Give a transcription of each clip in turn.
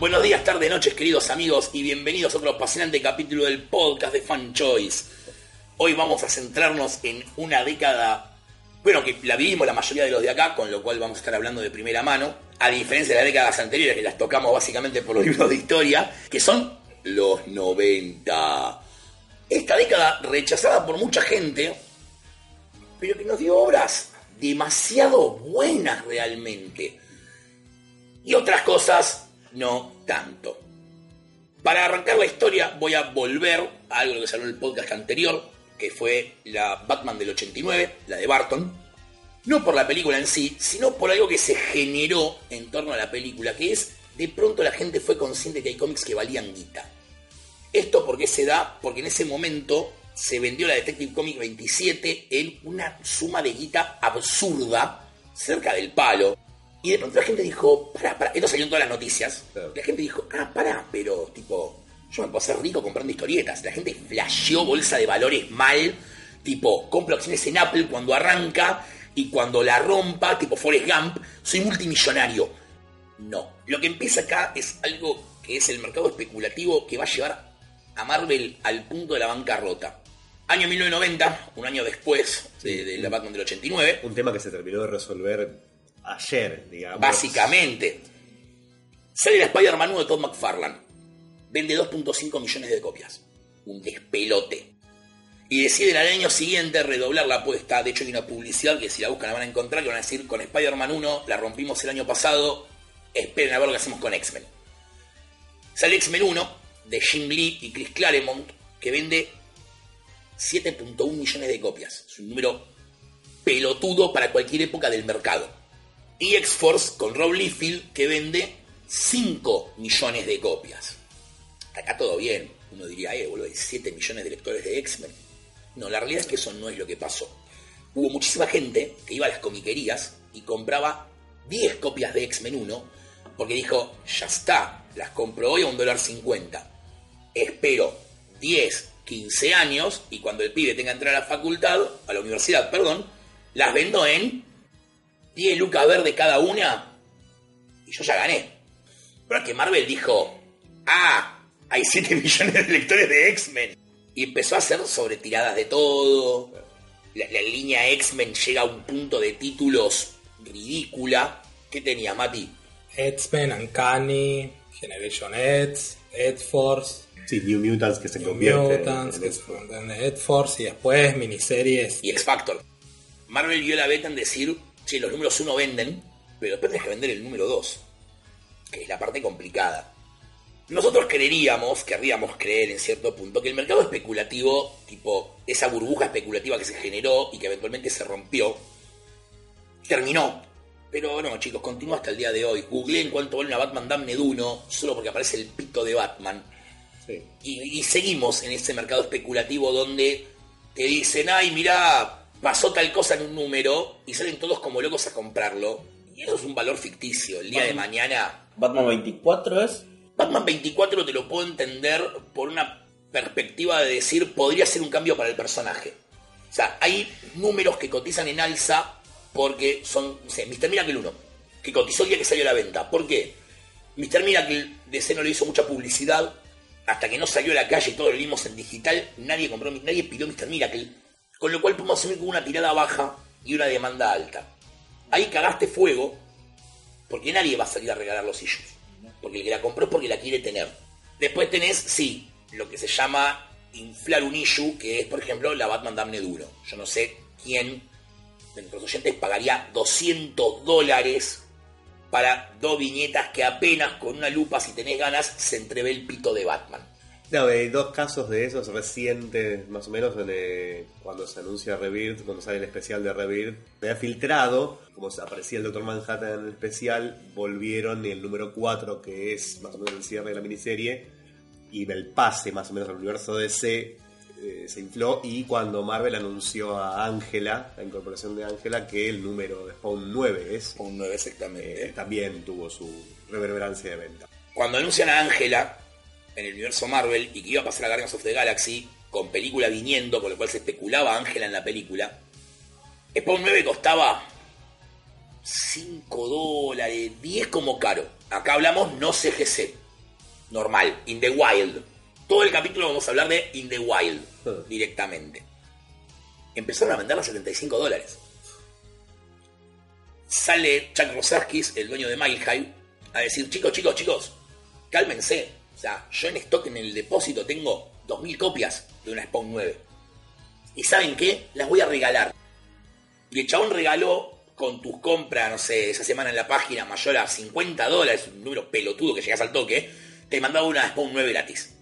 Buenos días, tarde, noches, queridos amigos, y bienvenidos a otro apasionante capítulo del podcast de Fan Choice. Hoy vamos a centrarnos en una década, bueno, que la vivimos la mayoría de los de acá, con lo cual vamos a estar hablando de primera mano, a diferencia de las décadas anteriores, que las tocamos básicamente por los libros de historia, que son los 90. Esta década rechazada por mucha gente, pero que nos dio obras demasiado buenas realmente. Y otras cosas no tanto. Para arrancar la historia voy a volver a algo que habló en el podcast anterior, que fue la Batman del 89, la de Barton. No por la película en sí, sino por algo que se generó en torno a la película, que es de pronto la gente fue consciente que hay cómics que valían guita. Esto porque se da, porque en ese momento se vendió la Detective Comics 27 en una suma de guita absurda, cerca del palo. Y de pronto la gente dijo, pará, pará, esto salió en todas las noticias. La gente dijo, ah, pará, pero tipo, yo me puedo hacer rico comprando historietas. La gente flasheó bolsa de valores mal, tipo, compro acciones en Apple cuando arranca y cuando la rompa, tipo Forrest Gump, soy multimillonario. No, lo que empieza acá es algo que es el mercado especulativo que va a llevar a Marvel al punto de la bancarrota. Año 1990, un año después de, de la Batman del 89. Un tema que se terminó de resolver ayer, digamos. Básicamente. Sale la Spider-Man 1 de Todd McFarlane. Vende 2.5 millones de copias. Un despelote. Y deciden al año siguiente redoblar la apuesta. De hecho, hay una publicidad que si la buscan la van a encontrar. Que van a decir: con Spider-Man 1 la rompimos el año pasado. Esperen a ver lo que hacemos con X-Men. Sale X-Men 1 de Jim Lee y Chris Claremont. Que vende 7.1 millones de copias. Es un número pelotudo para cualquier época del mercado y X-Force con Rob Liefeld que vende 5 millones de copias. Acá todo bien. Uno diría, eh, boludo, hay 7 millones de lectores de X-Men. No, la realidad es que eso no es lo que pasó. Hubo muchísima gente que iba a las comiquerías y compraba 10 copias de X-Men 1 porque dijo, ya está, las compro hoy a un dólar 50. Espero 10, 15 años y cuando el pibe tenga que entrar a la facultad, a la universidad, perdón, las vendo en 10 lucas verde cada una y yo ya gané. Pero es que Marvel dijo, ah, hay 7 millones de lectores de X-Men. Y empezó a hacer sobre tiradas de todo. La, la línea X-Men llega a un punto de títulos ridícula. ¿Qué tenía, Mati? X-Men, Uncanny, Generation X, X-Force. Sí, New Mutants que se New convierte Mutants, en que se en X-Force y después miniseries. Y X-Factor. Marvel vio la beta en decir, che, los números 1 venden, pero después tenés que vender el número 2, que es la parte complicada. Nosotros creeríamos, querríamos creer en cierto punto, que el mercado especulativo, tipo esa burbuja especulativa que se generó y que eventualmente se rompió, terminó. Pero no, chicos, continúa hasta el día de hoy. Googleé en cuanto vale una Batman Damned 1, solo porque aparece el pito de Batman. Sí. Y, y seguimos en ese mercado especulativo donde te dicen, ay, mirá, pasó tal cosa en un número y salen todos como locos a comprarlo. Y eso es un valor ficticio. El día de mañana, Batman 24 es. Batman 24 te lo puedo entender por una perspectiva de decir, podría ser un cambio para el personaje. O sea, hay números que cotizan en alza porque son, no sé, Mr. Miracle 1, que cotizó el día que salió a la venta. ¿Por qué? Mr. Miracle DC no le hizo mucha publicidad, hasta que no salió a la calle y todo lo vimos en digital, nadie compró, nadie pidió Mr. Miracle, con lo cual podemos asumir con una tirada baja y una demanda alta. Ahí cagaste fuego, porque nadie va a salir a regalar los issues. Porque el que la compró es porque la quiere tener. Después tenés, sí, lo que se llama inflar un issue, que es, por ejemplo, la Batman Damned Duro. Yo no sé quién de nuestros oyentes pagaría 200 dólares para dos viñetas que apenas con una lupa, si tenés ganas, se entrevé el pito de Batman. No, hay dos casos de esos recientes, más o menos, donde cuando se anuncia Rebirth, cuando sale el especial de Rebirth, me ha filtrado, como aparecía el Doctor Manhattan en el especial, volvieron el número 4, que es más o menos el cierre de la miniserie, y el pase más o menos al universo DC eh, se infló, y cuando Marvel anunció a Ángela, la incorporación de Ángela, que el número de Spawn 9 es, Un 9 exactamente. eh, también tuvo su reverberancia de venta. Cuando anuncian a Ángela en el universo Marvel y que iba a pasar a Guardians of the Galaxy, con película viniendo, con lo cual se especulaba Ángela en la película, Spawn 9 costaba 5 dólares, 10 como caro. Acá hablamos no CGC. normal, In the Wild. Todo el capítulo vamos a hablar de In the Wild directamente. Empezaron a venderla a 75 dólares. Sale Chuck Rosarskis, el dueño de Mile High, a decir, chicos, chicos, chicos, cálmense. O sea, yo en stock en el depósito tengo 2.000 copias de una Spawn 9. ¿Y saben qué? Las voy a regalar. Y el chabón regaló con tus compras, no sé, esa semana en la página mayor a 50 dólares, un número pelotudo que llegas al toque, te mandaba una Spawn 9 gratis.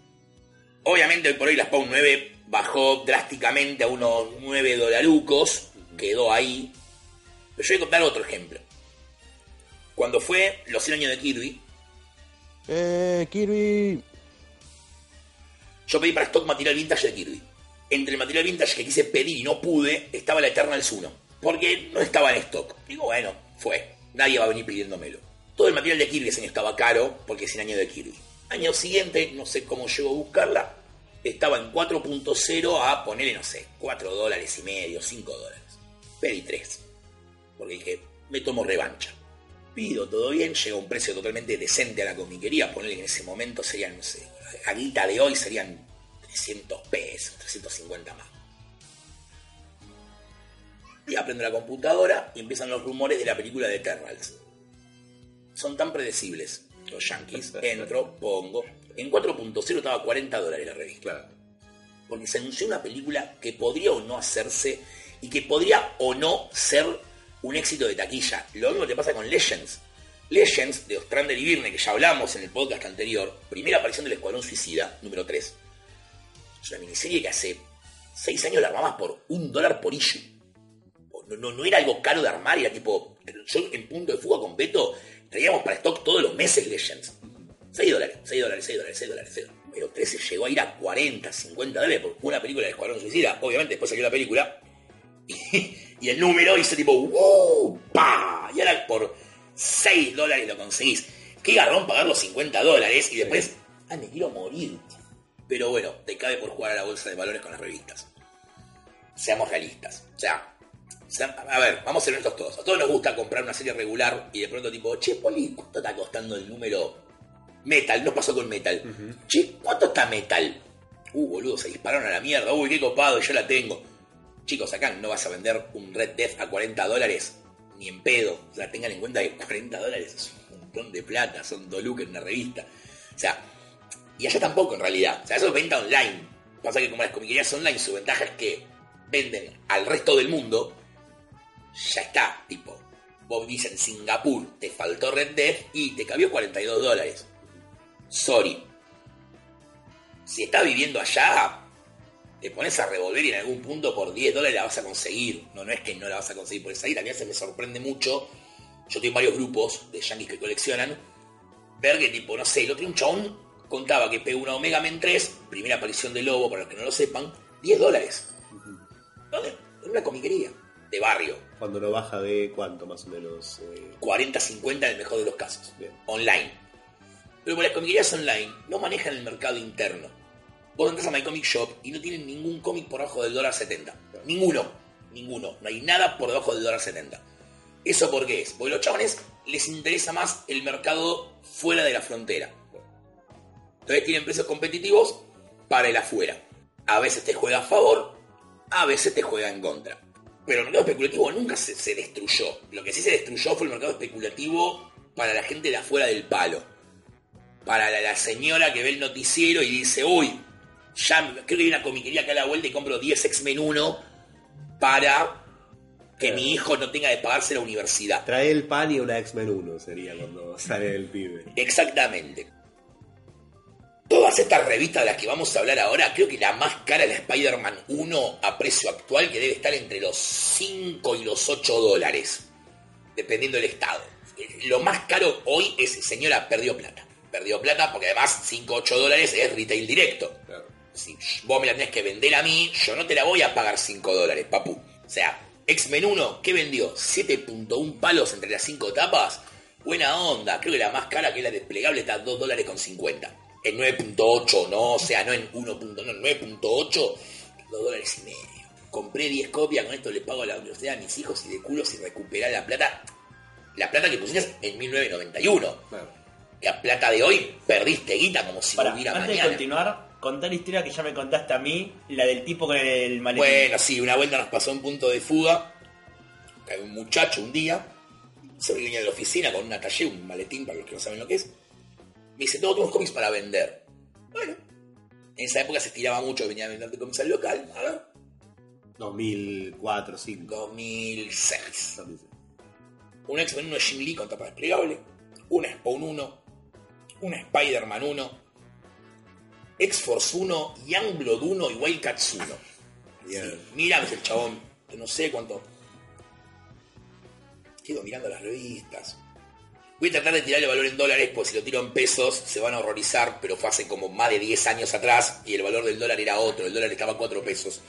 Obviamente hoy por hoy la Spawn 9 bajó drásticamente a unos 9 dolarucos, quedó ahí. Pero yo voy a contar otro ejemplo. Cuando fue los 100 años de Kirby, Eh, Kirby. yo pedí para stock material vintage de Kirby. Entre el material vintage que quise pedir y no pude, estaba la Eternals 1. Porque no estaba en stock. Digo, bueno, fue. Nadie va a venir pidiéndomelo. Todo el material de Kirby ese año estaba caro porque es el año de Kirby. Año siguiente, no sé cómo llego a buscarla, estaba en 4.0 a ponerle, no sé, 4 dólares y medio, 5 dólares. Pedí 3. Porque dije, me tomo revancha. Pido todo bien, llega un precio totalmente decente a la comiquería, ponerle que en ese momento serían, no sé, a guita de hoy serían 300 pesos, 350 más. Y aprendo la computadora y empiezan los rumores de la película de Eternals. Son tan predecibles los yankees. Entro, pongo. En 4.0 estaba a 40 dólares la revista. Claro. Porque se anunció una película que podría o no hacerse y que podría o no ser un éxito de taquilla. Lo mismo te pasa con Legends. Legends de Ostrander y Birne, que ya hablamos en el podcast anterior, primera aparición del Escuadrón Suicida, número 3. Es una miniserie que hace 6 años la armabas por un dólar por issue. No, no, no era algo caro de armar, era tipo. Yo en punto de fuga con Beto traíamos para stock todos los meses Legends. 6 dólares, 6 dólares, 6 dólares, 6 dólares, 6 dólares. Pero 13 llegó a ir a 40, 50 dólares por una película de Escuadrón Suicida. Obviamente después salió la película. Y, y el número hizo tipo ¡Wow! ¡Pa! Y ahora por 6 dólares lo conseguís. Qué garrón pagar los 50 dólares y después. ¡Ah, me quiero morir! Pero bueno, te cabe por jugar a la bolsa de valores con las revistas. Seamos realistas. O sea, a ver, vamos a ser honestos todos. A todos nos gusta comprar una serie regular y de pronto tipo, che, Poli, ¿cuánto está costando el número Metal? No pasó con Metal. Che, ¿cuánto está Metal? Uh, boludo, se dispararon a la mierda. Uy, qué copado, yo la tengo. Chicos, acá no vas a vender un Red Death a 40 dólares ni en pedo. O sea, tengan en cuenta que 40 dólares es un montón de plata, son dos en una revista. O sea, y allá tampoco en realidad. O sea, eso es venta online. Pasa que como las comiquerías online, su ventaja es que venden al resto del mundo ya está, tipo, vos vivís en Singapur, te faltó Red Death y te cabió 42 dólares. Sorry. Si estás viviendo allá, te pones a revolver y en algún punto por 10 dólares la vas a conseguir. No, no es que no la vas a conseguir por esa ahí, también se me sorprende mucho. Yo tengo varios grupos de yankees que coleccionan. Ver que tipo, no sé, el otro un chabón contaba que pegó una Omega Men 3, primera aparición de Lobo, para los que no lo sepan, 10 dólares. ¿Dónde? En una comiquería de barrio. Cuando no baja de cuánto más o menos. eh, 40-50 en el mejor de los casos. Bien. Online. Pero las comiquerías online no manejan el mercado interno. Vos entras a My Comic Shop y no tienen ningún cómic por debajo del dólar 70. Ninguno. Ninguno. No hay nada por debajo del dólar 70. ¿Eso por qué es? Porque los chavales les interesa más el mercado fuera de la frontera. Entonces tienen precios competitivos para el afuera. A veces te juega a favor, a veces te juega en contra. Pero el mercado especulativo nunca se, destruyó. Lo que sí se destruyó fue el mercado especulativo para la gente de afuera del palo. Para la señora que ve el noticiero y dice, uy, ya creo que hay una comiquería acá a la vuelta y compro 10 X-Men 1 para que mi hijo no tenga que pagarse la universidad. Trae el pan y una X-Men 1 sería cuando sale el pibe. Exactamente. Todas estas revistas de las que vamos a hablar ahora, creo que la más cara es la Spider-Man 1 a precio actual, que debe estar entre los 5 y los 8 dólares, dependiendo del estado. Lo más caro hoy es, señora, perdió plata. Perdió plata porque además 5 8 dólares es retail directo. Claro. Si vos me la tenés que vender a mí, yo no te la voy a pagar 5 dólares, papu. O sea, X-Men 1, ¿qué vendió? 7.1 palos entre las 5 tapas. Buena onda, creo que la más cara que es la desplegable está a 2 dólares con 50. En 9.8, no, o sea, no en 1. No, en 9.8, 2 dólares y medio. Compré 10 copias, con esto le pago a la universidad a mis hijos y de culo si recuperar la plata. La plata que pusiste en 1991. Claro. que a plata de hoy perdiste guita como si Para, no hubiera antes de mañana. continuar, contar la historia que ya me contaste a mí, la del tipo con el maletín. Bueno, sí, una vuelta nos pasó en punto de fuga. Cae un muchacho un día, se venía de la oficina con una talle, un maletín, para los que no saben lo que es. Me dice, tengo unos cómics para vender. Bueno, en esa época se estiraba mucho, venía a vender de cómics al local. A ver, 2004, 2005. 2006. Un X-Men 1 de Jim Lee con tapa desplegable, un Spawn 1, un Spider-Man 1, X-Force 1, Youngblood 1 y Wildcats 1. Bien. Sí, mira, me dice el chabón, que no sé cuánto. Quedo mirando las revistas. Voy a tratar de tirarle valor en dólares, pues si lo tiro en pesos se van a horrorizar, pero fue hace como más de 10 años atrás y el valor del dólar era otro, el dólar estaba a 4 pesos.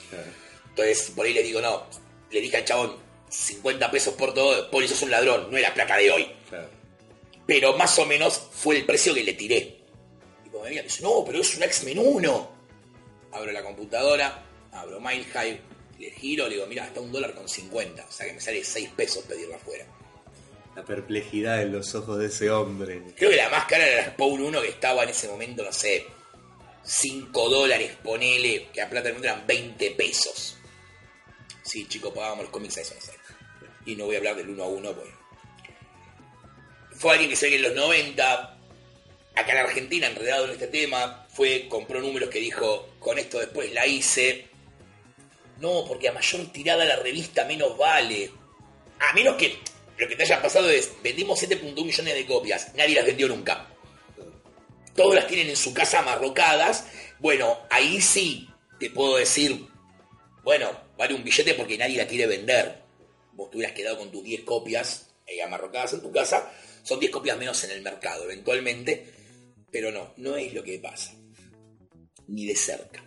Entonces, por ahí le digo, no, le dije al chabón, 50 pesos por todo, por eso es un ladrón, no era plata de hoy. Claro. Pero más o menos fue el precio que le tiré. Como me dice, no, pero es un X-Men 1. Abro la computadora, abro Mile High, le giro, le digo, mira, está un dólar con 50. O sea que me sale 6 pesos pedirla afuera. La perplejidad en los ojos de ese hombre. Creo que la más cara era la Spawn 1 que estaba en ese momento, no sé, 5 dólares, ponele, que a plata del mundo eran 20 pesos. Sí, chicos, pagábamos los cómics a eso, no sé. Y no voy a hablar del 1 a 1, pues. Fue alguien que se ve que en los 90, acá en Argentina, enredado en este tema, fue, compró números que dijo, con esto después la hice. No, porque a mayor tirada la revista menos vale. A menos que lo que te haya pasado es, vendimos 7.1 millones de copias, nadie las vendió nunca. Todos las tienen en su casa amarrocadas. Bueno, ahí sí te puedo decir, bueno, vale un billete porque nadie la quiere vender. Vos te hubieras quedado con tus 10 copias eh, amarrocadas en tu casa, son 10 copias menos en el mercado, eventualmente. Pero no, no es lo que pasa. Ni de cerca.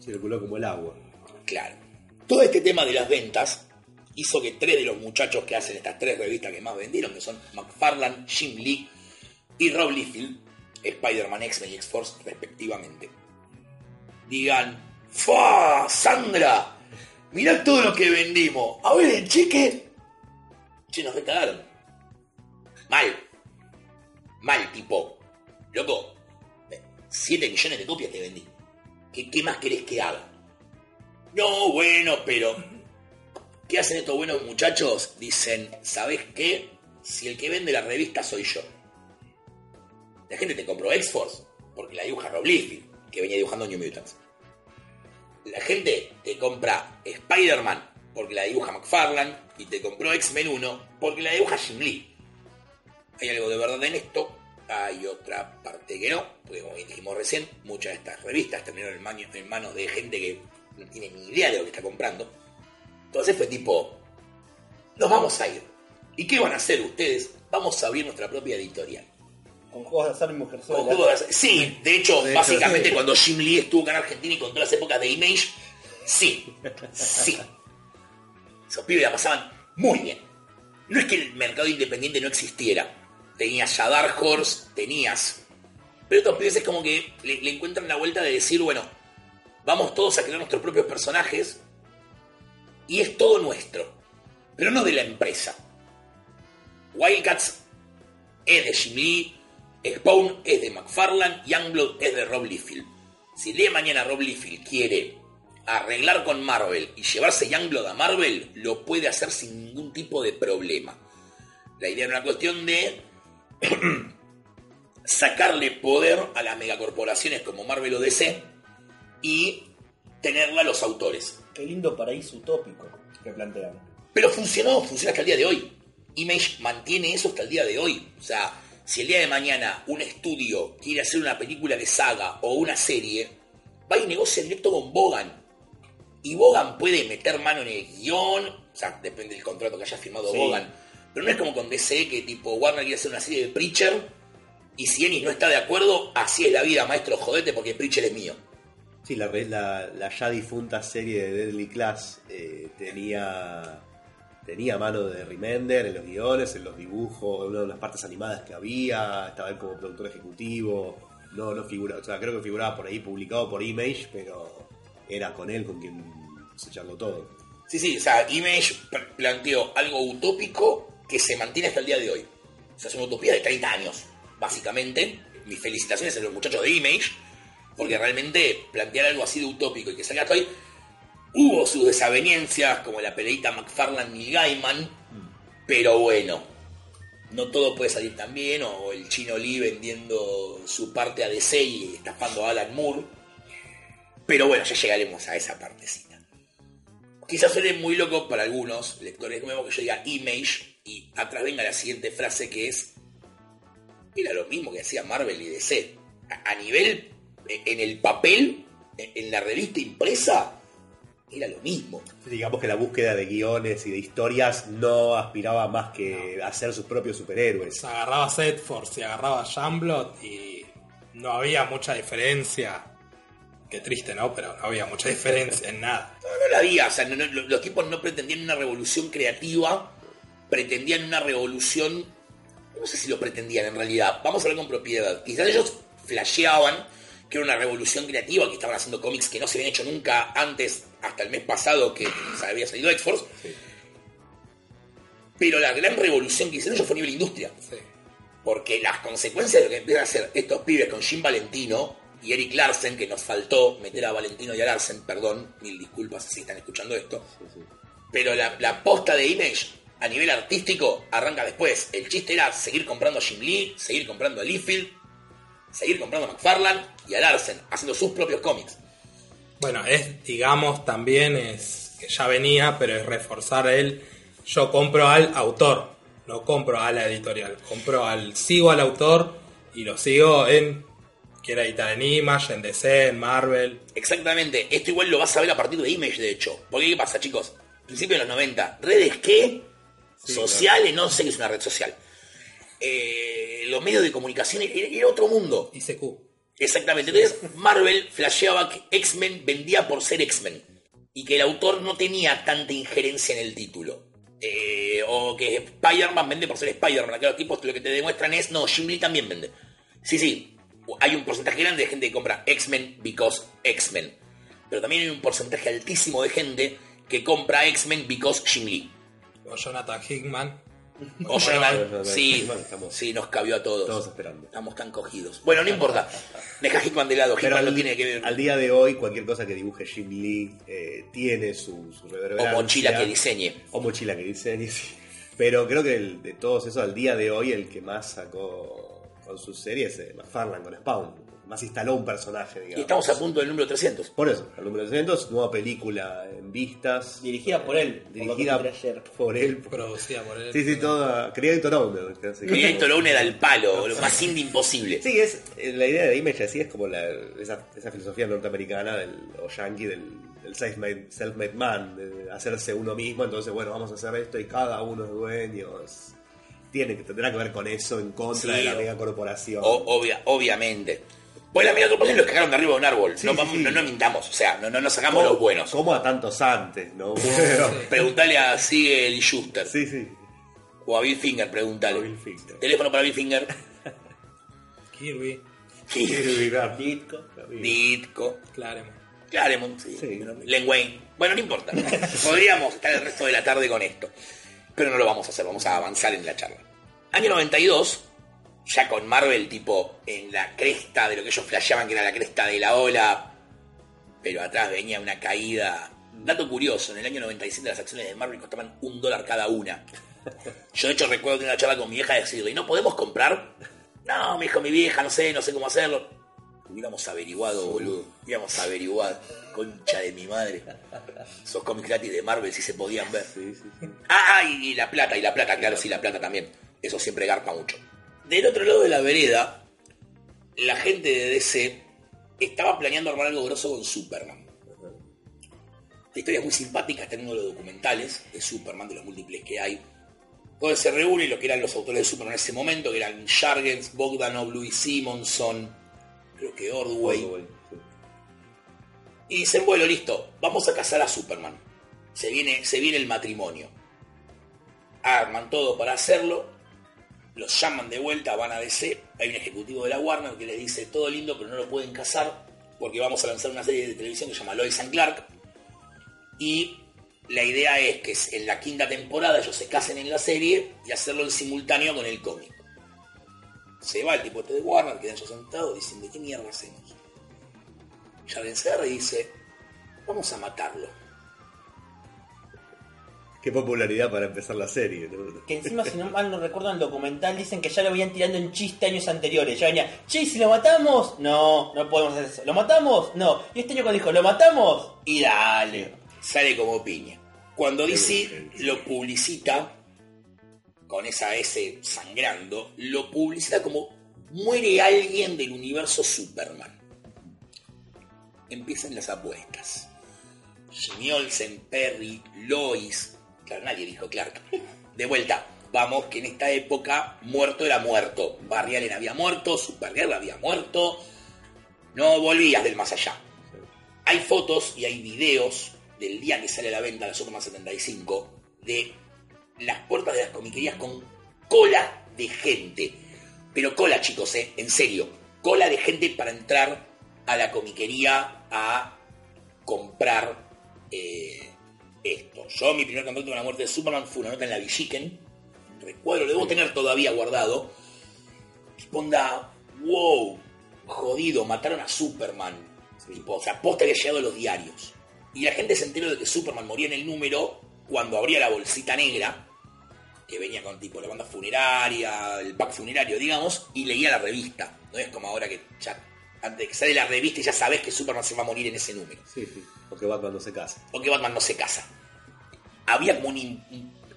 Circuló como el agua. Claro. Todo este tema de las ventas hizo que tres de los muchachos que hacen estas tres revistas que más vendieron, que son McFarlane, Jim Lee y Rob Liefeld, Spider-Man, X-Men y X-Force respectivamente, digan, ¡Fa! ¡Sandra! Mirá todo lo que vendimos. A ver el cheque. Che, nos recagaron. Mal. Mal, tipo. Loco, 7 millones de copias te vendí. ¿Qué, más querés que haga? No, bueno, pero. ¿Qué hacen estos buenos muchachos? Dicen, ¿sabes qué? Si el que vende la revista soy yo. La gente te compró X-Force porque la dibuja Rob Liefeld, que venía dibujando New Mutants. La gente te compra Spider-Man porque la dibuja McFarlane y te compró X-Men 1 porque la dibuja Jim Lee. Hay algo de verdad en esto, hay otra parte que no, porque como bien dijimos recién, muchas de estas revistas terminaron en, manos- en manos de gente que no tiene ni idea de lo que está comprando. Entonces fue tipo, nos vamos a ir. ¿Y qué van a hacer ustedes? Vamos a abrir nuestra propia editorial. Con juegos de azar y mujer Con juego de azar. Sí, de hecho, De hecho, básicamente sí. cuando Jim Lee estuvo en Argentina y contó las épocas de Image, sí, sí. Esos pibes la pasaban muy bien. No es que el mercado independiente no existiera. Tenías ya Dark Horse, tenías. Pero estos pibes es como que le, encuentran la vuelta de decir, bueno, vamos todos a crear nuestros propios personajes y es todo nuestro. Pero no de la empresa. Wildcats es de Jim Lee, Spawn es de McFarlane, Youngblood es de Rob Liefeld. Si de mañana Rob Liefeld quiere arreglar con Marvel y llevarse Youngblood a Marvel, lo puede hacer sin ningún tipo de problema. La idea era una cuestión de sacarle poder a las megacorporaciones como Marvel o DC y tenerla a los autores. Qué lindo paraíso utópico que plantean. Pero funcionó, funciona hasta el día de hoy. Image mantiene eso hasta el día de hoy. O sea, si el día de mañana un estudio quiere hacer una película de saga o una serie, va y negocia directo con Bogan. Y Bogan puede meter mano en el guion, o sea, depende del contrato que haya firmado Sí. Bogan. Pero no es como con DC que tipo Warner quiere hacer una serie de Preacher y si Ennis no está de acuerdo, así es la vida, maestro, jodete porque Preacher es mío. Sí, la, re- la, la ya difunta serie de Deadly Class eh, tenía tenía mano de Remender en los guiones, en los dibujos, en una de las partes animadas que había, estaba él como productor ejecutivo, no, no figura, o sea, creo que figuraba por ahí publicado por Image, pero era con él con quien se charló todo. Sí, sí, o sea, Image planteó algo utópico que se mantiene hasta el día de hoy. O sea, es una utopía de 30 años. básicamente. Mis felicitaciones a los muchachos de Image, porque realmente plantear algo así de utópico y que salga hasta hoy. Hubo sus desavenencias, como la peleita McFarlane y Gaiman, pero bueno, no todo puede salir tan bien, o el chino Lee vendiendo su parte a DC y estafando a Alan Moore. Pero bueno, ya llegaremos a esa partecita. Quizás suene muy loco para algunos lectores nuevos que yo diga Image y atrás venga la siguiente frase que es era lo mismo que hacía Marvel y DC. A, a nivel, eh, en el papel, en en la revista impresa, era lo mismo. Digamos que la búsqueda de guiones y de historias no aspiraba más que a ser sus propios superhéroes. Se agarraba Set Force y agarraba Jamblot y no había mucha diferencia. Qué triste, ¿no? Pero no había mucha diferencia en nada. No, no la había, o sea, no- no- lo- los tipos no pretendían una revolución creativa, pretendían una revolución, no sé si lo pretendían en realidad, vamos a hablar con propiedad. Quizás ellos flasheaban que era una revolución creativa, que estaban haciendo cómics que no se habían hecho nunca antes, hasta el mes pasado que había salido X-Force. Pero la gran revolución que hicieron ellos fue a nivel industria. Sí. Porque las consecuencias de lo que empiezan a hacer estos pibes con Jim Valentino y Eric Larsen, que nos faltó meter a Valentino y a Larsen, perdón, mil disculpas si están escuchando esto. Pero la, la posta de Image a nivel artístico arranca después. El chiste era seguir comprando a Jim Lee, seguir comprando a Liefeld, seguir comprando a McFarlane y a Larsen, haciendo sus propios cómics. Bueno, es, digamos, también es que ya venía, pero es reforzar el yo compro al autor, no compro a la editorial, compro al, sigo al autor y lo sigo en, quiera editar en Image, en DC, en Marvel. Exactamente, esto igual lo vas a ver a partir de Image, de hecho. Porque ¿qué pasa, chicos? Principio de los 90, redes qué? Sociales, no sé qué es una red social. Eh, los medios de comunicación era, era otro mundo. ICQ. Exactamente. Entonces, Marvel flasheaba que X-Men vendía por ser X-Men. Y que el autor no tenía tanta injerencia en el título. Eh, o que Spider-Man vende por ser Spider-Man. Los tipos lo que te demuestran es, no, Jim Lee también vende. Sí, sí. Hay un porcentaje grande de gente que compra X-Men because X-Men. Pero también hay un porcentaje altísimo de gente que compra X-Men because Jim Lee. O Jonathan Hickman. O Jonathan- sí, sí, nos cabió a todos. Todos esperando. Estamos tan cogidos. Bueno, no importa. Deja Hickman de lado. Hickman no al, tiene que ver. al día de hoy, cualquier cosa que dibuje Jim Lee eh, tiene su, su O reverberancia. mochila que diseñe. O mochila que diseñe, sí. Pero creo que el- de todos esos, al día de hoy, el que más sacó con sus series es McFarlane con Spawn. Más instaló un personaje, digamos. Y estamos a punto del número 300. Por eso, el número 300, nueva película en vistas. Dirigida por él, Dirigida ayer. por él. Producida por él. Sí, sí, toda. Creator Owner. Creator Owner al palo, lo más indie imposible. Sí, es eh, la idea de Image así es como la, esa, esa filosofía norteamericana del, o yankee del, del self-made, man, de hacerse uno mismo. Entonces, bueno, vamos a hacer esto y cada uno es dueño. es- tiene que tendrá que ver con eso en contra Sí, de la mega corporación. O- obvia- obviamente. Pues la mega corporación los cagaron de arriba de un árbol. Sí, no, sí, vamos- sí. no, no mintamos, o sea, no, no nos sacamos los buenos. Como a tantos antes, ¿no? Bueno, Preguntale a Sigel Schuster. sí, sí. O a Bill Finger, preguntale. A Bill Finger. Teléfono para Bill Finger. Kirby, Sí. Ditko. Ditko. Claremont. Claremont, sí. Sí. Len Wayne. Bueno, no importa. Podríamos estar el resto de la tarde con esto. Pero no lo vamos a hacer, vamos a avanzar en la charla. Año 92, ya con Marvel tipo en la cresta de lo que ellos flasheaban que era la cresta de la ola, pero atrás venía una caída. Dato curioso, en el año 97 las acciones de Marvel costaban un dólar cada una. Yo de hecho recuerdo tener una charla con mi vieja y decirle, ¿y no podemos comprar? No, me dijo mi vieja, no sé, no sé cómo hacerlo. Hubiéramos averiguado, boludo. Hubiéramos averiguado. Concha de mi madre. Esos cómics gratis de Marvel sí se podían ver. Sí, sí, sí. Ah, y, y la plata, y la plata, claro, sí, la plata también. Eso siempre garpa mucho. Del otro lado de la vereda, la gente de DC estaba planeando armar algo grosso con Superman. La historia es muy simpática, está en uno de los documentales de Superman, de los múltiples que hay. Donde se reúnen lo que eran los autores de Superman en ese momento, que eran Jargens, Bogdanov, Louis Simonson, creo que Ordway. Ordway, sí. Y dicen, bueno, listo, vamos a casar a Superman. Se viene, se viene el matrimonio. Arman todo para hacerlo. Los llaman de vuelta, van a DC. Hay un ejecutivo de la Warner que les dice, todo lindo, pero no lo pueden casar porque vamos a lanzar una serie de televisión que se llama Lois and Clark. Y la idea es que en la quinta temporada ellos se casen en la serie y hacerlo en simultáneo con el cómic. Se va el tipo este de Warner, quedan ellos sentados, dicen, ¿de qué mierda hacemos? Jalen se agarra y dice, vamos a matarlo. Qué popularidad para empezar la serie. ¿no? Que encima, si no mal no recuerdo en el documental, dicen que ya lo venían tirando en chiste años anteriores. Ya venía, che, ¿y si lo matamos, no, no podemos hacer eso. ¿Lo matamos? No. Y este año cuando dijo, ¿lo matamos? Y dale. Sale como piña. Cuando DC lo publicita, con esa S sangrando, lo publicita como muere alguien del universo Superman. Empiezan las apuestas. Jimmy Olsen, Perry, Lois. Claro, nadie dijo Clark. De vuelta, vamos que en esta época muerto era muerto. Barry Allen había muerto, Supergirl había muerto. No volvías del más allá. Hay fotos y hay videos del día que sale a la venta la Superman 75 de las puertas de las comiquerías con cola de gente. Pero cola, chicos, ¿eh? en serio. Cola de gente para entrar a la comiquería a comprar eh, esto. Yo, mi primer contacto con la muerte de Superman fue una nota en la Villiquen. Recuerdo, lo debo tener todavía guardado. Tipo, onda, wow, jodido, mataron a Superman. Tipo, o sea, posta había llegado a los diarios. Y la gente se enteró de que Superman moría en el número cuando abría la bolsita negra, que venía con tipo la banda funeraria, el pack funerario, digamos, y leía la revista. No es como ahora que ya, antes de que sale la revista y ya sabes que Superman se va a morir en ese número. Sí, sí. Porque Batman no se casa. O que Batman no se casa. Había como un,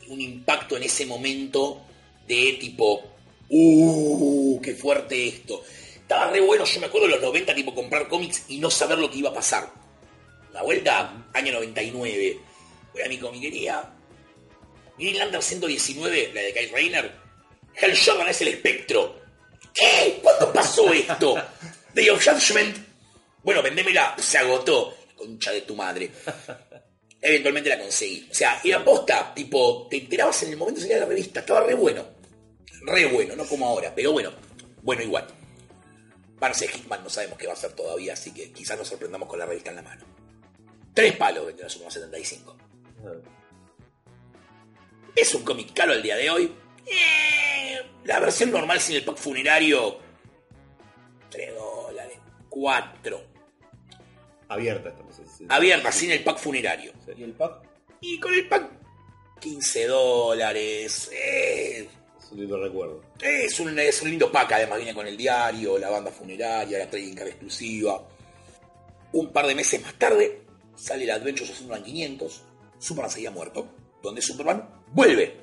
un impacto en ese momento de tipo, ¡uh! ¡Qué fuerte esto! Estaba re bueno, yo me acuerdo de los 90, tipo comprar cómics y no saber lo que iba a pasar. Una vuelta, año 99. Voy a mi comiquería. Green Lantern 119, la de Kyle Rayner. Hell Jordan es el espectro. ¿Qué? ¿Cuándo pasó esto? Day of Judgment. Bueno, vendémela. Se agotó. Concha de tu madre. Eventualmente la conseguí. O sea, era posta. Tipo, te enterabas en el momento de salir la revista. Estaba re bueno. Re bueno, no como ahora. Pero bueno, bueno igual. Parece Hitman no sabemos qué va a hacer todavía, así que quizás nos sorprendamos con la revista en la mano. Tres palos vendió la Superman 75. ¿Es un cómic caro al día de hoy? Eh, la versión normal sin el pack funerario, 3 dólares, 4. Abierta estamos diciendo. Abierta, sin el pack funerario. ¿Y el pack? Y con el pack, 15 dólares. Eh, Es un lindo recuerdo. es, un, es un lindo pack, además viene con el diario, la banda funeraria, la trading card exclusiva. Un par de meses más tarde, sale el Adventures of Superman 500. Superman seguía muerto, donde Superman vuelve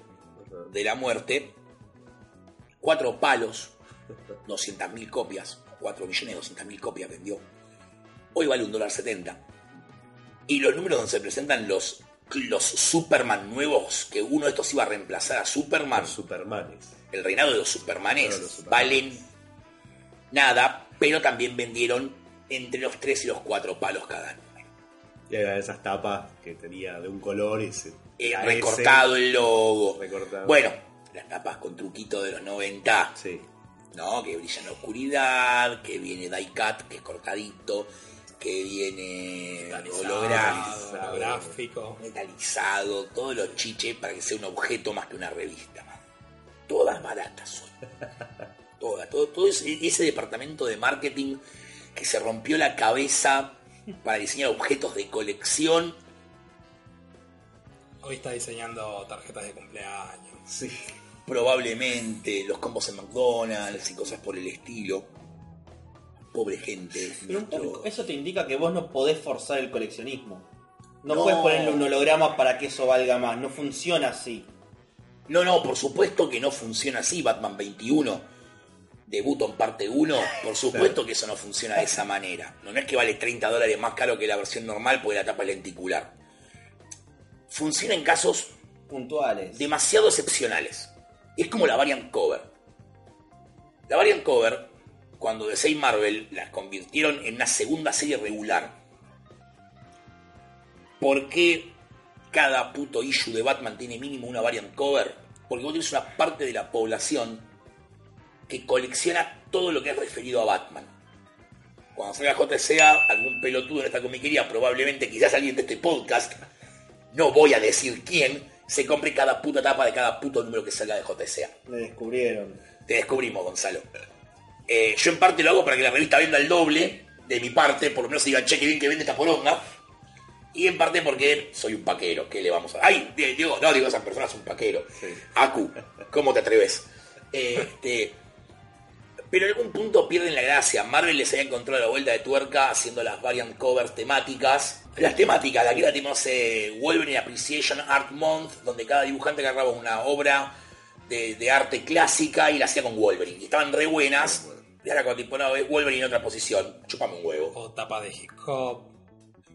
de la muerte. Cuatro palos, 200.000 copias, 4 millones 200.000 copias vendió. Hoy vale un dólar 70. Y los números donde se presentan los, los Superman nuevos, que uno de estos iba a reemplazar a Superman, Los Supermanes. el reinado de los Supermanes, Claro, los Supermanes. valen nada, pero también vendieron entre los 3 y los 4 palos cada número. Y era esas tapas que tenía de un color y se. Eh, recortado el logo. Recortado. Bueno, las tapas con truquito de los 90. Sí. ¿No? Que brilla en la oscuridad, que viene die-cut, que es cortadito, que viene holográfico, Holográfico. metalizado, todos los chiches para que sea un objeto más que una revista. Todas baratas son. Todas, todo, todo ese, ese departamento de marketing que se rompió la cabeza para diseñar objetos de colección. Hoy está diseñando tarjetas de cumpleaños. Sí. Probablemente los combos en McDonald's y cosas por el estilo. Pobre gente. Pero un poco eso te indica que vos no podés forzar el coleccionismo. No, No. puedes ponerle un holograma para que eso valga más. No funciona así. No, no, por supuesto que no funciona así. Batman 21, debut en parte 1, por supuesto que eso no funciona de esa manera. No, no es que vale 30 dólares más caro que la versión normal porque la tapa es lenticular. Funciona en casos Puntuales. demasiado excepcionales. Es como la variant cover. La variant cover, cuando DC y Marvel las convirtieron en una segunda serie regular. ¿Por qué cada puto issue de Batman tiene mínimo una variant cover? Porque vos tienes una parte de la población que colecciona todo lo que es referido a Batman. Cuando salga JCA, algún pelotudo en esta comiquería, probablemente quizás alguien de este podcast, no voy a decir quién, se compre cada puta tapa de cada puto número que salga de JCA. Me descubrieron. Te descubrimos, Gonzalo. Eh, yo en parte lo hago para que la revista venda el doble de mi parte, por lo menos digan, che, que bien que vende esta poronga. Y en parte porque soy un paquero, ¿qué le vamos a...? Ay, di- digo, no, digo, esa persona es un paquero. Sí. Aku, ¿cómo te atreves? Este, pero en algún punto pierden la gracia. Marvel les había encontrado la vuelta de tuerca haciendo las variant covers temáticas. Las temáticas, la que era tipo, no sé, Wolverine Appreciation Art Month, donde cada dibujante agarraba una obra de, de arte clásica y la hacía con Wolverine. Y estaban re buenas. Y ahora con tipo, no, es Wolverine en otra posición. Chupame un huevo. O tapa de hip hop.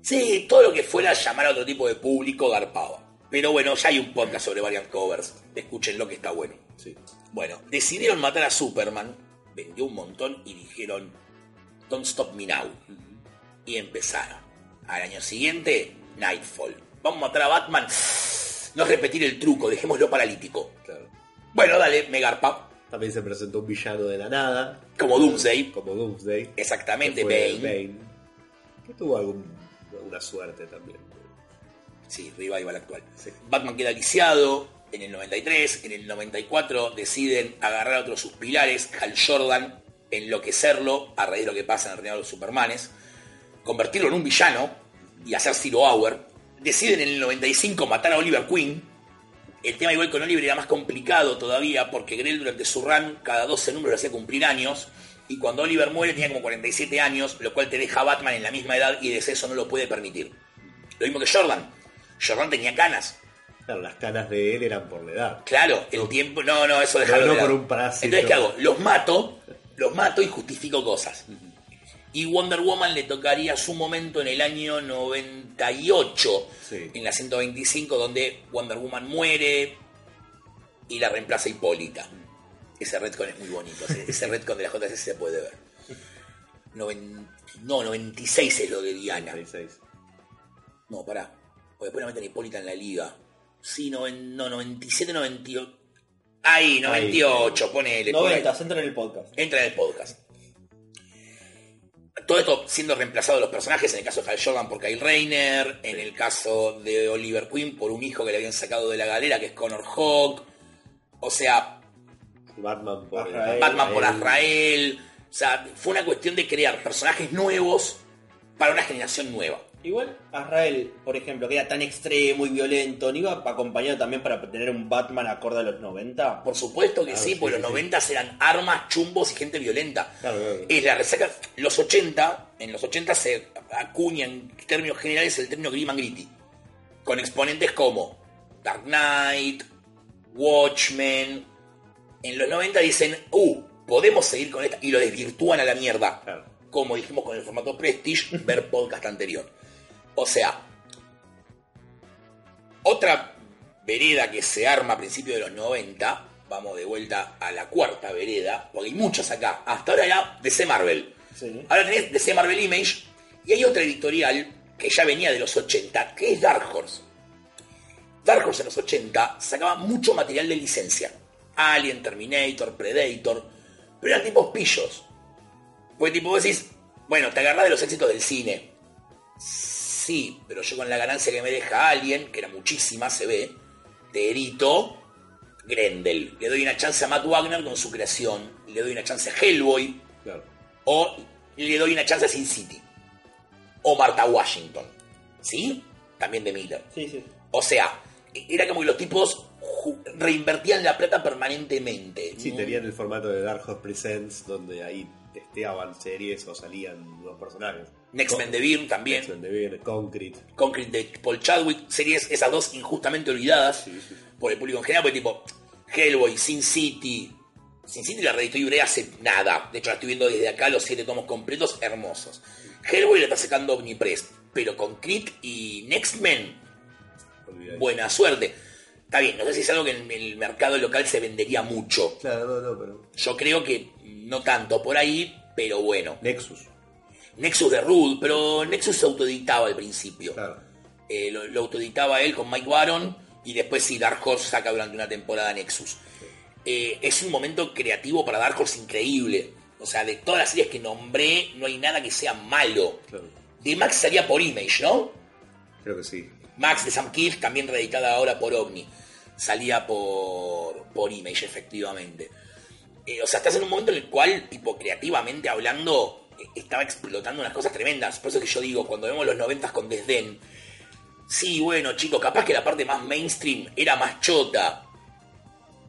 Sí, todo lo que fuera llamar a otro tipo de público garpaba. Pero bueno, ya hay un podcast sobre variant covers. Escúchenlo que está bueno. Sí. Bueno, decidieron matar a Superman, vendió un montón y dijeron, Don't Stop Me Now. Y empezaron. Al año siguiente, Nightfall. Vamos a matar a Batman. No repetir el truco, dejémoslo paralítico. Claro. Bueno, dale, me garpa. También se presentó un villano de la nada, Como Doomsday. como Doomsday. Exactamente, Bane. Que tuvo algún, alguna suerte también. Sí, revival actual. Sí. Batman queda lisiado en el 93, en el 94 deciden agarrar a otros sus pilares, Hal Jordan, enloquecerlo a raíz de lo que pasa en el reinado de los Supermanes, convertirlo en un villano y hacer Zero Hour. Deciden en el 95 matar a Oliver Queen. El tema igual con Oliver era más complicado todavía porque Grell durante su run cada 12 números le hacía cumplir años y cuando Oliver muere tenía como 47 años, lo cual te deja a Batman en la misma edad y DC eso no lo puede permitir. Lo mismo que Jordan. Jordan tenía canas. Claro, las canas de él eran por la edad. Claro, el tiempo. No, no, eso déjalo no de lado. por un parásito. Entonces, ¿qué hago? Los mato, los mato y justifico cosas. Y Wonder Woman le tocaría su momento en el año 98, Sí. en la 125, donde Wonder Woman muere y la reemplaza Hipólita. Ese retcon es muy bonito. Ese, retcon de la JC se puede ver. Noven- no, 96 es lo de Diana. 36. No, pará. Porque después la meten a Hipólita en la liga. Sí, noven- no, 97, 98. Ahí, 98, ponele. por ahí. 90, entra en el podcast. Entra en el podcast. Todo esto siendo reemplazado los personajes, en el caso de Hal Jordan por Kyle Rayner, en el caso de Oliver Queen por un hijo que le habían sacado de la galera, que es Connor Hawk. O sea, Batman por Azrael. Batman por Azrael. O sea, fue una cuestión de crear personajes nuevos para una generación nueva. Igual, Azrael, por ejemplo, que era tan extremo y violento, ¿no iba acompañado también para tener un Batman acorde a los 90? Por supuesto que Claro, sí, sí, porque sí, los sí. 90 eran armas, chumbos y gente violenta. Claro, claro. Es la resaca. Los 80, en los 80 se acuña en términos generales el término grim and gritty. Con exponentes como Dark Knight, Watchmen. En los 90 dicen, uh, podemos seguir con esta. Y lo desvirtúan a la mierda. Claro. Como dijimos con el formato Prestige, ver podcast anterior. O sea, otra vereda que se arma a principios de los 90, vamos de vuelta a la cuarta vereda, porque hay muchas acá. Hasta ahora era DC Marvel. Sí. Ahora tenés DC Marvel Image y hay otra editorial que ya venía de los 80, que es Dark Horse. Dark Horse en los 80 sacaba mucho material de licencia. Alien, Terminator, Predator, pero eran tipos pillos. Pues tipo vos decís, bueno, te agarrás de los éxitos del cine. Sí, pero yo con la ganancia que me deja Alien, que era muchísima, se ve, te edito Grendel. Le doy una chance a Matt Wagner con su creación. Le doy una chance a Hellboy. Claro. O le doy una chance a Sin City. O Martha Washington. ¿Sí? También de Miller. Sí, sí. O sea, era como que los tipos reinvertían la plata permanentemente. Sí, ¿no? tenían el formato de Dark Horse Presents, donde ahí testeaban series o salían nuevos personajes. Next Men de Byrne también. X-Men de Beer, Concrete. Concrete de Paul Chadwick, series esas dos injustamente olvidadas Sí, sí. por el público en general, porque tipo Hellboy, Sin City. Sin City la Ibrea hace nada. De hecho, la estoy viendo desde acá, los siete tomos completos, hermosos. Hellboy la está sacando Omnipress, pero con Crit y Next Men, buena suerte. Está bien, no sé si es algo que en el mercado local se vendería mucho. Claro, no, no, pero. Yo creo que no tanto por ahí, pero bueno. Nexus. Nexus de Rude, pero Nexus se autoeditaba al principio. Claro. Eh, lo, lo autoeditaba él con Mike Baron y después sí, Dark Horse saca durante una temporada Nexus. Eh, es un momento creativo para Dark Horse increíble. O sea, de todas las series que nombré, no hay nada que sea malo. Claro. De Max salía por Image, ¿no? Creo que sí. Max de Sam Kill, también reeditada ahora por Omni. Salía por, por Image, efectivamente. Eh, o sea, estás en un momento en el cual, tipo, creativamente hablando, estaba explotando unas cosas tremendas. Por eso que yo digo, cuando vemos los noventas con desdén, sí, bueno, chicos, capaz que la parte más mainstream era más chota.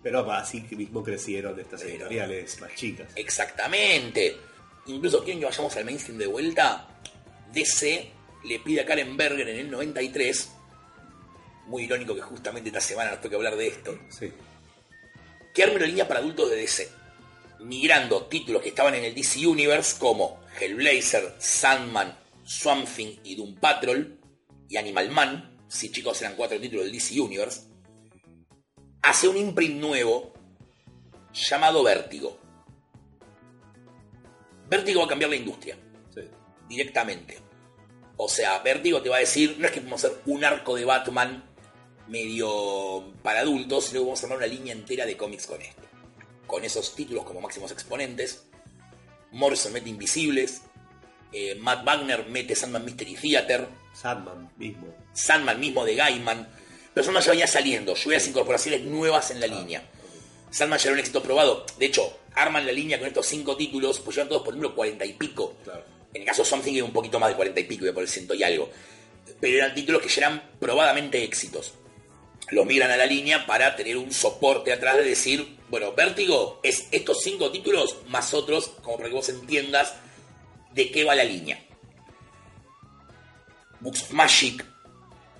Pero así mismo crecieron estas editoriales más chicas. Exactamente. Incluso quieren que vayamos al mainstream de vuelta. DC le pide a Karen Berger en el 93. Muy irónico que justamente esta semana nos toque hablar de esto. Sí. Que arme una línea para adultos de DC. Migrando títulos que estaban en el DC Universe como Hellblazer, Sandman, Swamp Thing y Doom Patrol y Animal Man. Si chicos eran cuatro títulos del DC Universe. Hace un imprint nuevo llamado Vértigo. Vértigo va a cambiar la industria sí. directamente. O sea, Vértigo te va a decir, no es que vamos a hacer un arco de Batman medio para adultos, sino que vamos a armar una línea entera de cómics con esto. Con esos títulos como máximos exponentes. Morrison mete Invisibles. eh, Matt Wagner mete Sandman Mystery Theater. Sandman mismo. Sandman mismo de Gaiman. Pero Sandman ya venía saliendo. Lluvias incorporaciones nuevas en la línea. Sandman ya era un éxito probado. De hecho, arman la línea con estos cinco títulos, pues llevan todos por número 40 y pico. Claro. En el caso de Something era un poquito más de 40 y pico, iba por el ciento y algo. Pero eran títulos que ya eran probadamente éxitos. Los migran a la línea para tener un soporte atrás de decir, bueno, Vértigo es estos cinco títulos más otros, como para que vos entiendas de qué va la línea. Books Magic,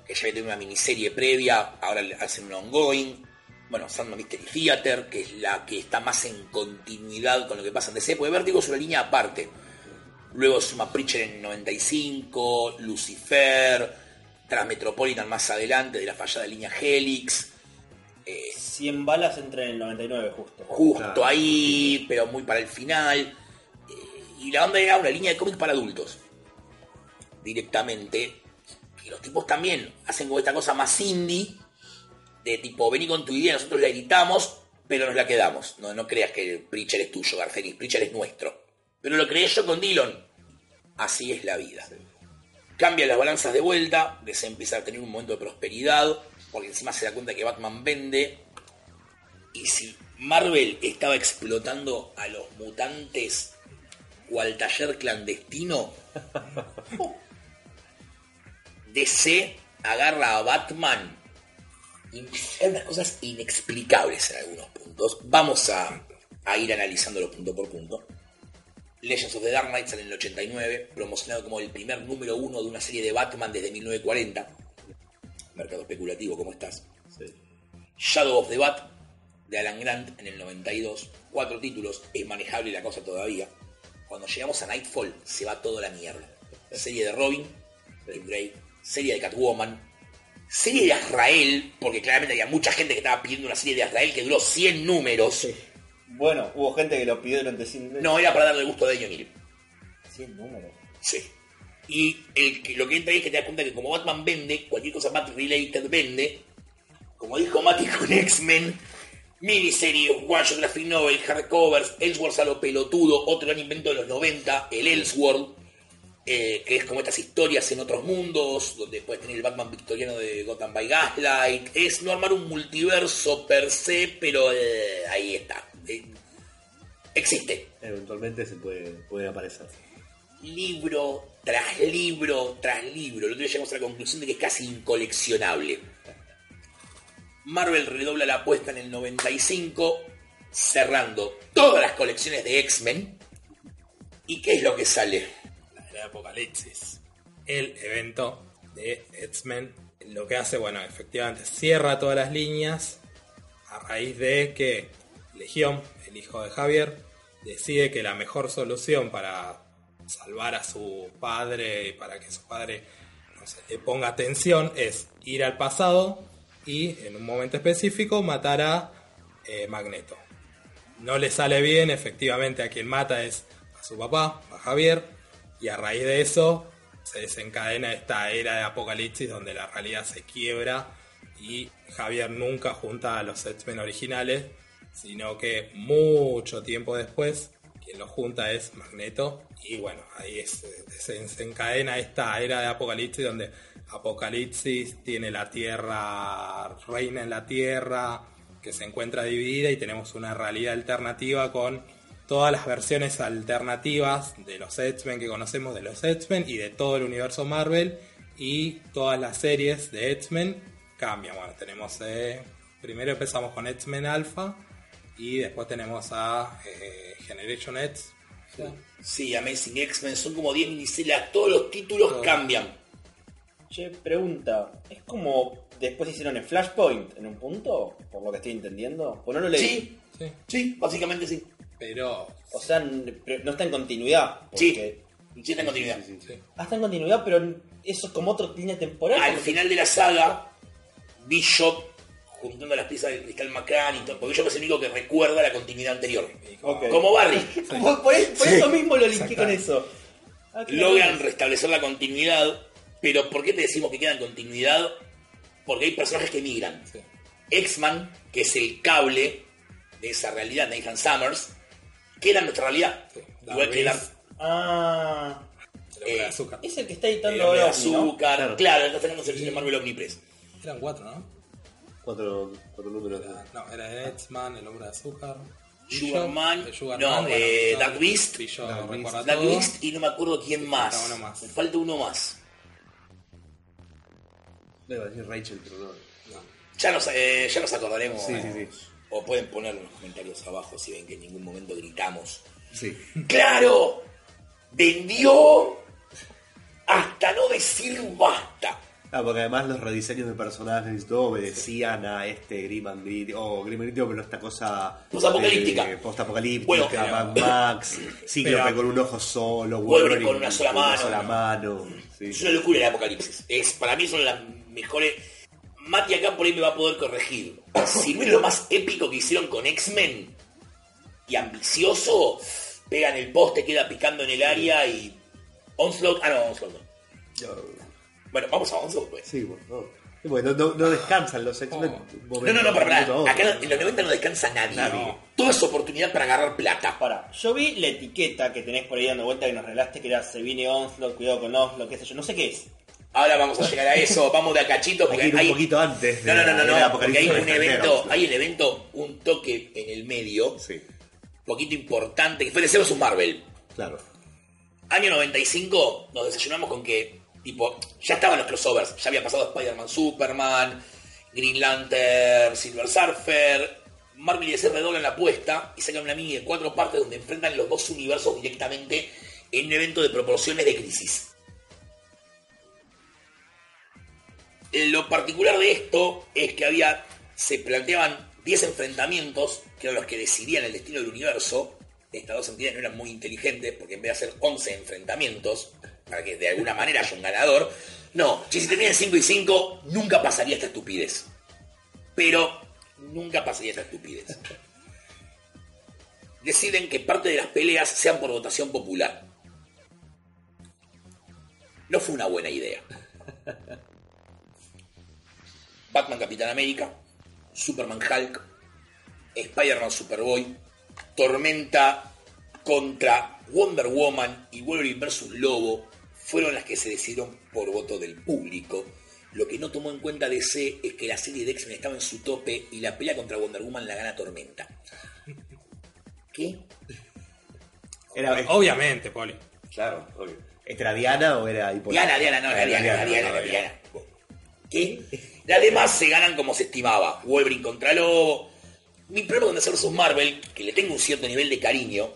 que ya tenido una miniserie previa, ahora hacen un ongoing. Bueno, Sandman Mystery Theater, que es la que está más en continuidad con lo que pasa en DC, porque Vértigo es una línea aparte. Luego suma Preacher en el 95, Lucifer, Transmetropolitan más adelante, de la fallada línea Helix. 100 balas entre el 99 justo. Justo Claro. ahí, pero muy para el final. Eh, y la onda era una línea de cómics para adultos. Directamente. Y los tipos también hacen como esta cosa más indie. De tipo, vení con tu idea, nosotros la editamos, pero nos la quedamos. No, no creas que el Preacher es tuyo, Garcenis. Preacher es nuestro. Pero lo creé yo con Dillon. Así es la vida. Cambia las balanzas de vuelta, DC empieza a tener un momento de prosperidad, porque encima se da cuenta que Batman vende. Y si Marvel estaba explotando a los mutantes cual taller clandestino, DC agarra a Batman y hay unas cosas inexplicables en algunos puntos. Vamos a, a ir analizándolo punto por punto. Legends of the Dark Knight sale en el 89, promocionado como el primer número uno de una serie de Batman desde 1940. Mercado especulativo, ¿cómo estás? Sí. Shadow of the Bat de Alan Grant en el 92. Cuatro títulos, es manejable la cosa todavía. Cuando llegamos a Nightfall se va toda la mierda. Serie de Robin, Tim Drake, serie de Catwoman, serie de Azrael, porque claramente había mucha gente que estaba pidiendo una serie de Azrael que duró 100 números. Bueno, hubo gente que lo pidió durante 100 meses. No, era para darle gusto a Daniel O'Neill. 100 números. Sí. Y el, que- lo que entra ahí es que te das cuenta que como Batman vende, cualquier cosa Bat related vende. Como dijo Mati con X-Men, miniseries, one shot graphic novel, hardcovers, Elseworlds a lo pelotudo, otro gran invento de los 90, el Elseworld, eh, que es como estas historias en otros mundos, donde puedes tener el Batman victoriano de Gotham by Gaslight. Es no armar un multiverso per se, pero eh, ahí está. Existe Eventualmente se puede, puede aparecer. libro tras libro tras libro. El otro día llegamos a la conclusión de que es casi incoleccionable. Marvel redobla la apuesta en el 95, cerrando todas las colecciones de X-Men. ¿Y qué es lo que sale? La era de Apocalipsis. El evento de X-Men lo que hace, bueno, efectivamente cierra todas las líneas a raíz de que Legión, el hijo de Javier, decide que la mejor solución para salvar a su padre y para que su padre le ponga atención es ir al pasado y en un momento específico matar a eh, Magneto. No le sale bien, efectivamente a quien mata es a su papá, a Javier, y a raíz de eso se desencadena esta era de apocalipsis donde la realidad se quiebra y Javier nunca junta a los X-Men originales, sino que mucho tiempo después quien los junta es Magneto y bueno, ahí se desencadena esta era de apocalipsis donde Apocalipsis tiene la Tierra, reina en la Tierra, que se encuentra dividida y tenemos una realidad alternativa con todas las versiones alternativas de los X-Men que conocemos de los X-Men y de todo el universo Marvel y todas las series de X-Men cambian. Bueno, tenemos eh, primero empezamos con X-Men Alpha y después tenemos a eh, Generation X. Sí, Amazing X-Men, son como 10 miniseries, todos los títulos Todo. cambian. Che, pregunta, ¿es como después hicieron el Flashpoint en un punto? Por lo que estoy entendiendo. Pues no lo leí. Sí, Sí, sí, básicamente sí. pero O sea, no está en continuidad. Sí, porque- sí está en continuidad. sí. Ah, está en continuidad, pero eso es como otra línea temporal. Al porque- final de la saga, Bishop juntando las piezas del Cristal Macrán y todo, porque Bishop es el único que recuerda la continuidad anterior. y como- Barry. Por, por eso mismo lo linké con eso. Ah, logran restablecer la continuidad, pero ¿por qué te decimos que queda en continuidad? Porque hay personajes que migran. Sí. X-Man, que es el cable de esa realidad, Nathan Summers, queda en nuestra realidad. Sí. Igual que la, Ah, el eh, azúcar. es el que está el editando ahora. ¿no? azúcar. Claro. Claro, está sacando selección de Marvel Omnipress. Eran cuatro, ¿no? Cuatro, cuatro números. Era- no, era X-Man, el hombre de azúcar. Sugarman, Sugar no, Man, bueno, eh, no, Dark Beast, Pillo Dark Beast. Dark y no me acuerdo quién más. falta uno más. Me falta uno más. A decir Rachel, pero no. No. Ya nos, eh, ya nos acordaremos. Sí, sí, sí. O pueden ponerlo en los comentarios abajo si ven que en ningún momento gritamos. Sí. ¡Claro! Vendió hasta no decir basta. Ah, porque además los rediseños de personajes y todo obedecían a este Grim and Gritty, o Grim and Gritty, pero esta cosa Postapocalíptica. eh, postapocalíptica, Bueno, Mad Max, Cíclope con un ojo solo, Wolverine con una sola mano. sola mano, sí. Es una locura el apocalipsis. Es, para mí son las mejores. Mati acá por ahí me va a poder corregir. Si no es lo más épico que hicieron con X-Men y ambicioso, pegan el poste, queda picando en el área y. Onslaught. Ah, no, Onslaught no. Bueno, vamos a Onslaught, pues. Sí, por favor. Porque no, descansan los X-Men. Oh. No, no, no, nada. otro. Acá en los 90 no descansa nadie. Nadie. Todo es oportunidad para agarrar plata. Para, yo vi la etiqueta que tenés por ahí dando vuelta que nos regalaste que era se viene Onslaught, cuidado con Onslaught, qué sé yo, no sé qué es. Ahora vamos a llegar a eso, vamos de a cachito Hay porque que ir un hay, poquito antes. de No, no, no, no, no, porque hay un evento, hay un evento, un toque en el medio, Sí, poquito importante, que fue de un Marvel. claro. Año 95 nos desayunamos con que, tipo, ya estaban los crossovers, ya había pasado Spider-Man, Superman, Green Lantern, Silver Surfer, Marvel y DC redoblan la apuesta y sacan una mini de cuatro partes donde enfrentan los dos universos directamente en un evento de proporciones de crisis. Lo particular de esto es que había, se planteaban 10 enfrentamientos, que eran los que decidían el destino del universo. Estas dos entidades no eran muy inteligentes, porque en vez de hacer 11 enfrentamientos, para que de alguna manera haya un ganador, no, si se terminan 5 y 5, nunca pasaría esta estupidez. Pero nunca pasaría esta estupidez. Deciden que parte de las peleas sean por votación popular. No fue una buena idea. Batman Capitán América, Superman Hulk, Spider-Man Superboy, Tormenta contra Wonder Woman y Wolverine vs. Lobo fueron las que se decidieron por voto del público. Lo que no tomó en cuenta DC es que la serie de X-Men estaba en su tope y la pelea contra Wonder Woman la gana Tormenta. ¿Qué? Era, Obviamente, Poli. claro, obvio. ¿Este era Diana o era Hipólito? Diana, Diana, no, era Diana, era Diana, era Diana. ¿Qué? Las demás se ganan como se estimaba. Wolverine contra Lobo. Mi problema con DC vs Marvel, que le tengo un cierto nivel de cariño,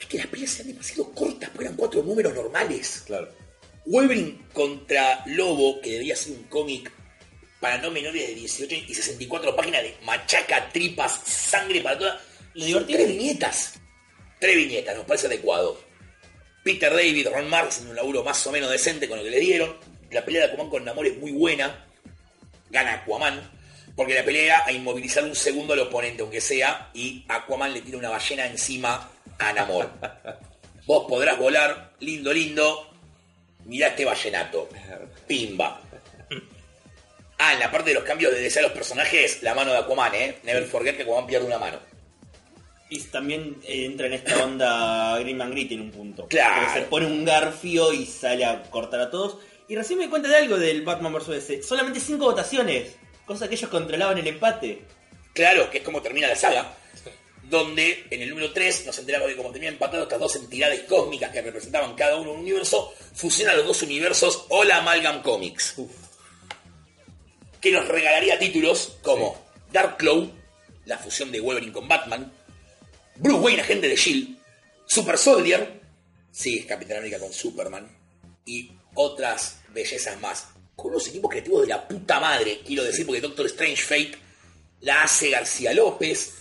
es que las peleas sean demasiado cortas, porque eran cuatro números normales. Claro. Wolverine contra Lobo, que debía ser un cómic para no menores de 18 y 64 páginas de machaca, tripas, sangre para todas. Lo divertido- Tres viñetas. Tres viñetas, nos parece adecuado. Peter David, Ron Marx en un laburo más o menos decente con lo que le dieron. La pelea de Aquaman con Namor es muy buena. Gana Aquaman. Porque la pelea a inmovilizar un segundo al oponente, aunque sea, y Aquaman le tira una ballena encima a Namor. Vos podrás volar, lindo, lindo. Mirá este ballenato. Pimba. Ah, en la parte de los cambios de deseo a los personajes, la mano de Aquaman, ¿eh? Never forget que Aquaman pierde una mano. Y también eh, entra en esta onda Green Man Gritty en un punto. Claro. Porque se pone un garfio y sale a cortar a todos. Y recién me di cuenta de algo del Batman vs. DC. Solamente cinco votaciones. Cosa que ellos controlaban el empate. Claro, que es como termina la saga. Donde en el número 3 nos enteramos de cómo tenían empatados estas dos entidades cósmicas que representaban cada uno un universo, fusionan los dos universos o la Amalgam Comics. Que nos regalaría títulos como Dark Claw, la fusión de Wolverine con Batman, Bruce Wayne, agente de Shield, Super Soldier, sí, es Capitán América con Superman, y otras bellezas más. Con unos equipos creativos de la puta madre, quiero decir, porque Doctor Strange Fate la hace García López.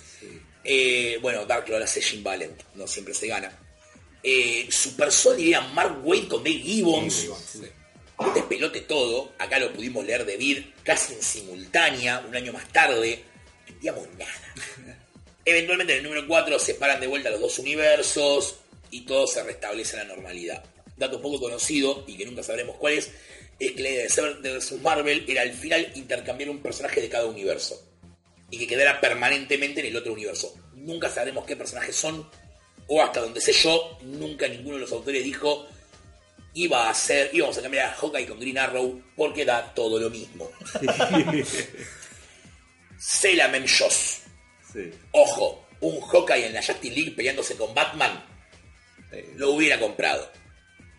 Eh, bueno, Dark la hace Jim Valent, no siempre se gana. Eh, Super Soldier era Mark Wade con Dave Gibbons. Un despelote todo. Acá lo pudimos leer de Vid casi en simultánea, un año más tarde. No entendíamos nada. Eventualmente en el número 4 se paran de vuelta los dos universos y todo se restablece a la normalidad. Dato poco conocido y que nunca sabremos cuál es, es que la idea de Seven vs Marvel era al final intercambiar un personaje de cada universo y que quedara permanentemente en el otro universo. Nunca sabremos qué personajes son o hasta donde sé yo, nunca ninguno de los autores dijo iba a ser, íbamos a cambiar a Hawkeye con Green Arrow porque da todo lo mismo. Selamen Joss. Sí. Ojo, un Hawkeye en la Justice League peleándose con Batman, lo hubiera comprado.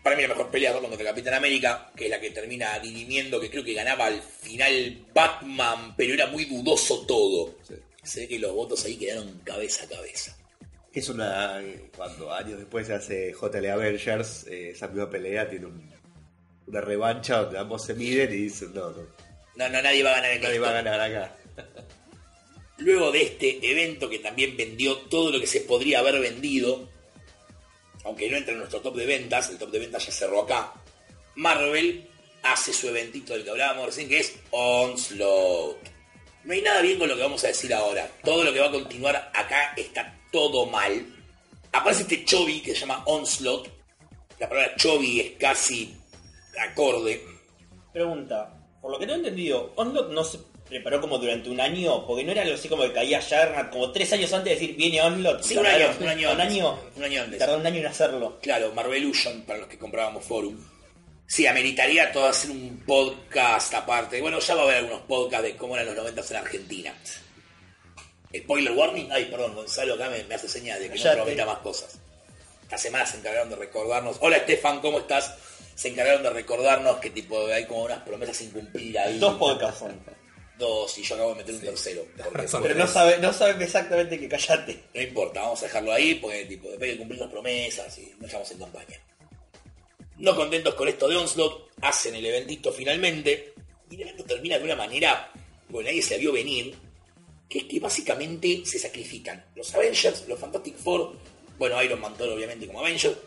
Para mí la mejor pelea fue contra Capitán América, que es la que termina dirimiendo, que creo que ganaba al final Batman, pero era muy dudoso todo. Sí. Sé que los votos ahí quedaron cabeza a cabeza. Es una. Cuando años después se hace JL Avengers, eh, esa misma pelea tiene un- una revancha donde ambos se miden y dicen: No, no, No, no, nadie va a ganar en nadie esto. va a ganar acá. Luego de este evento que también vendió todo lo que se podría haber vendido, aunque no entra en nuestro top de ventas, el top de ventas ya cerró acá, Marvel hace su eventito del que hablábamos recién, que es Onslaught. No hay nada bien con lo que vamos a decir ahora. Todo lo que va a continuar acá está todo mal. Aparece este Chovy que se llama Onslaught. La palabra Chovy es casi acorde. Pregunta, por lo que tengo entendido, Onslaught no se preparó como durante un año, porque no era algo así como que caía Juggernaut como tres años antes de decir viene Onslaught. Sí, un año, un año un año, Un año antes. Tardó un año en hacerlo. Claro, Marvelution, para los que comprábamos Forum. Sí, ameritaría todo hacer un podcast aparte. Bueno, ya va a haber algunos podcasts de cómo eran los 90 en Argentina. Spoiler warning. Ay, perdón, Gonzalo acá me, me hace señas de que no Cállate. prometa más cosas. Esta semana se encargaron de recordarnos. Hola, Estefan, ¿cómo estás? Se encargaron de recordarnos que tipo hay como unas promesas ahí. Dos podcasts son. Dos, y yo acabo de meter un tercero. Porque-. Pero no sabe, no sabe exactamente que callate. no importa, vamos a dejarlo ahí porque tipo, después hay que cumplir las promesas y no estamos en campaña. No contentos con esto de Onslaught, hacen el eventito finalmente y el evento termina de una manera que nadie se la vio venir, que es que básicamente se sacrifican los Avengers, los Fantastic Four, bueno, Iron Man todo obviamente como Avenger,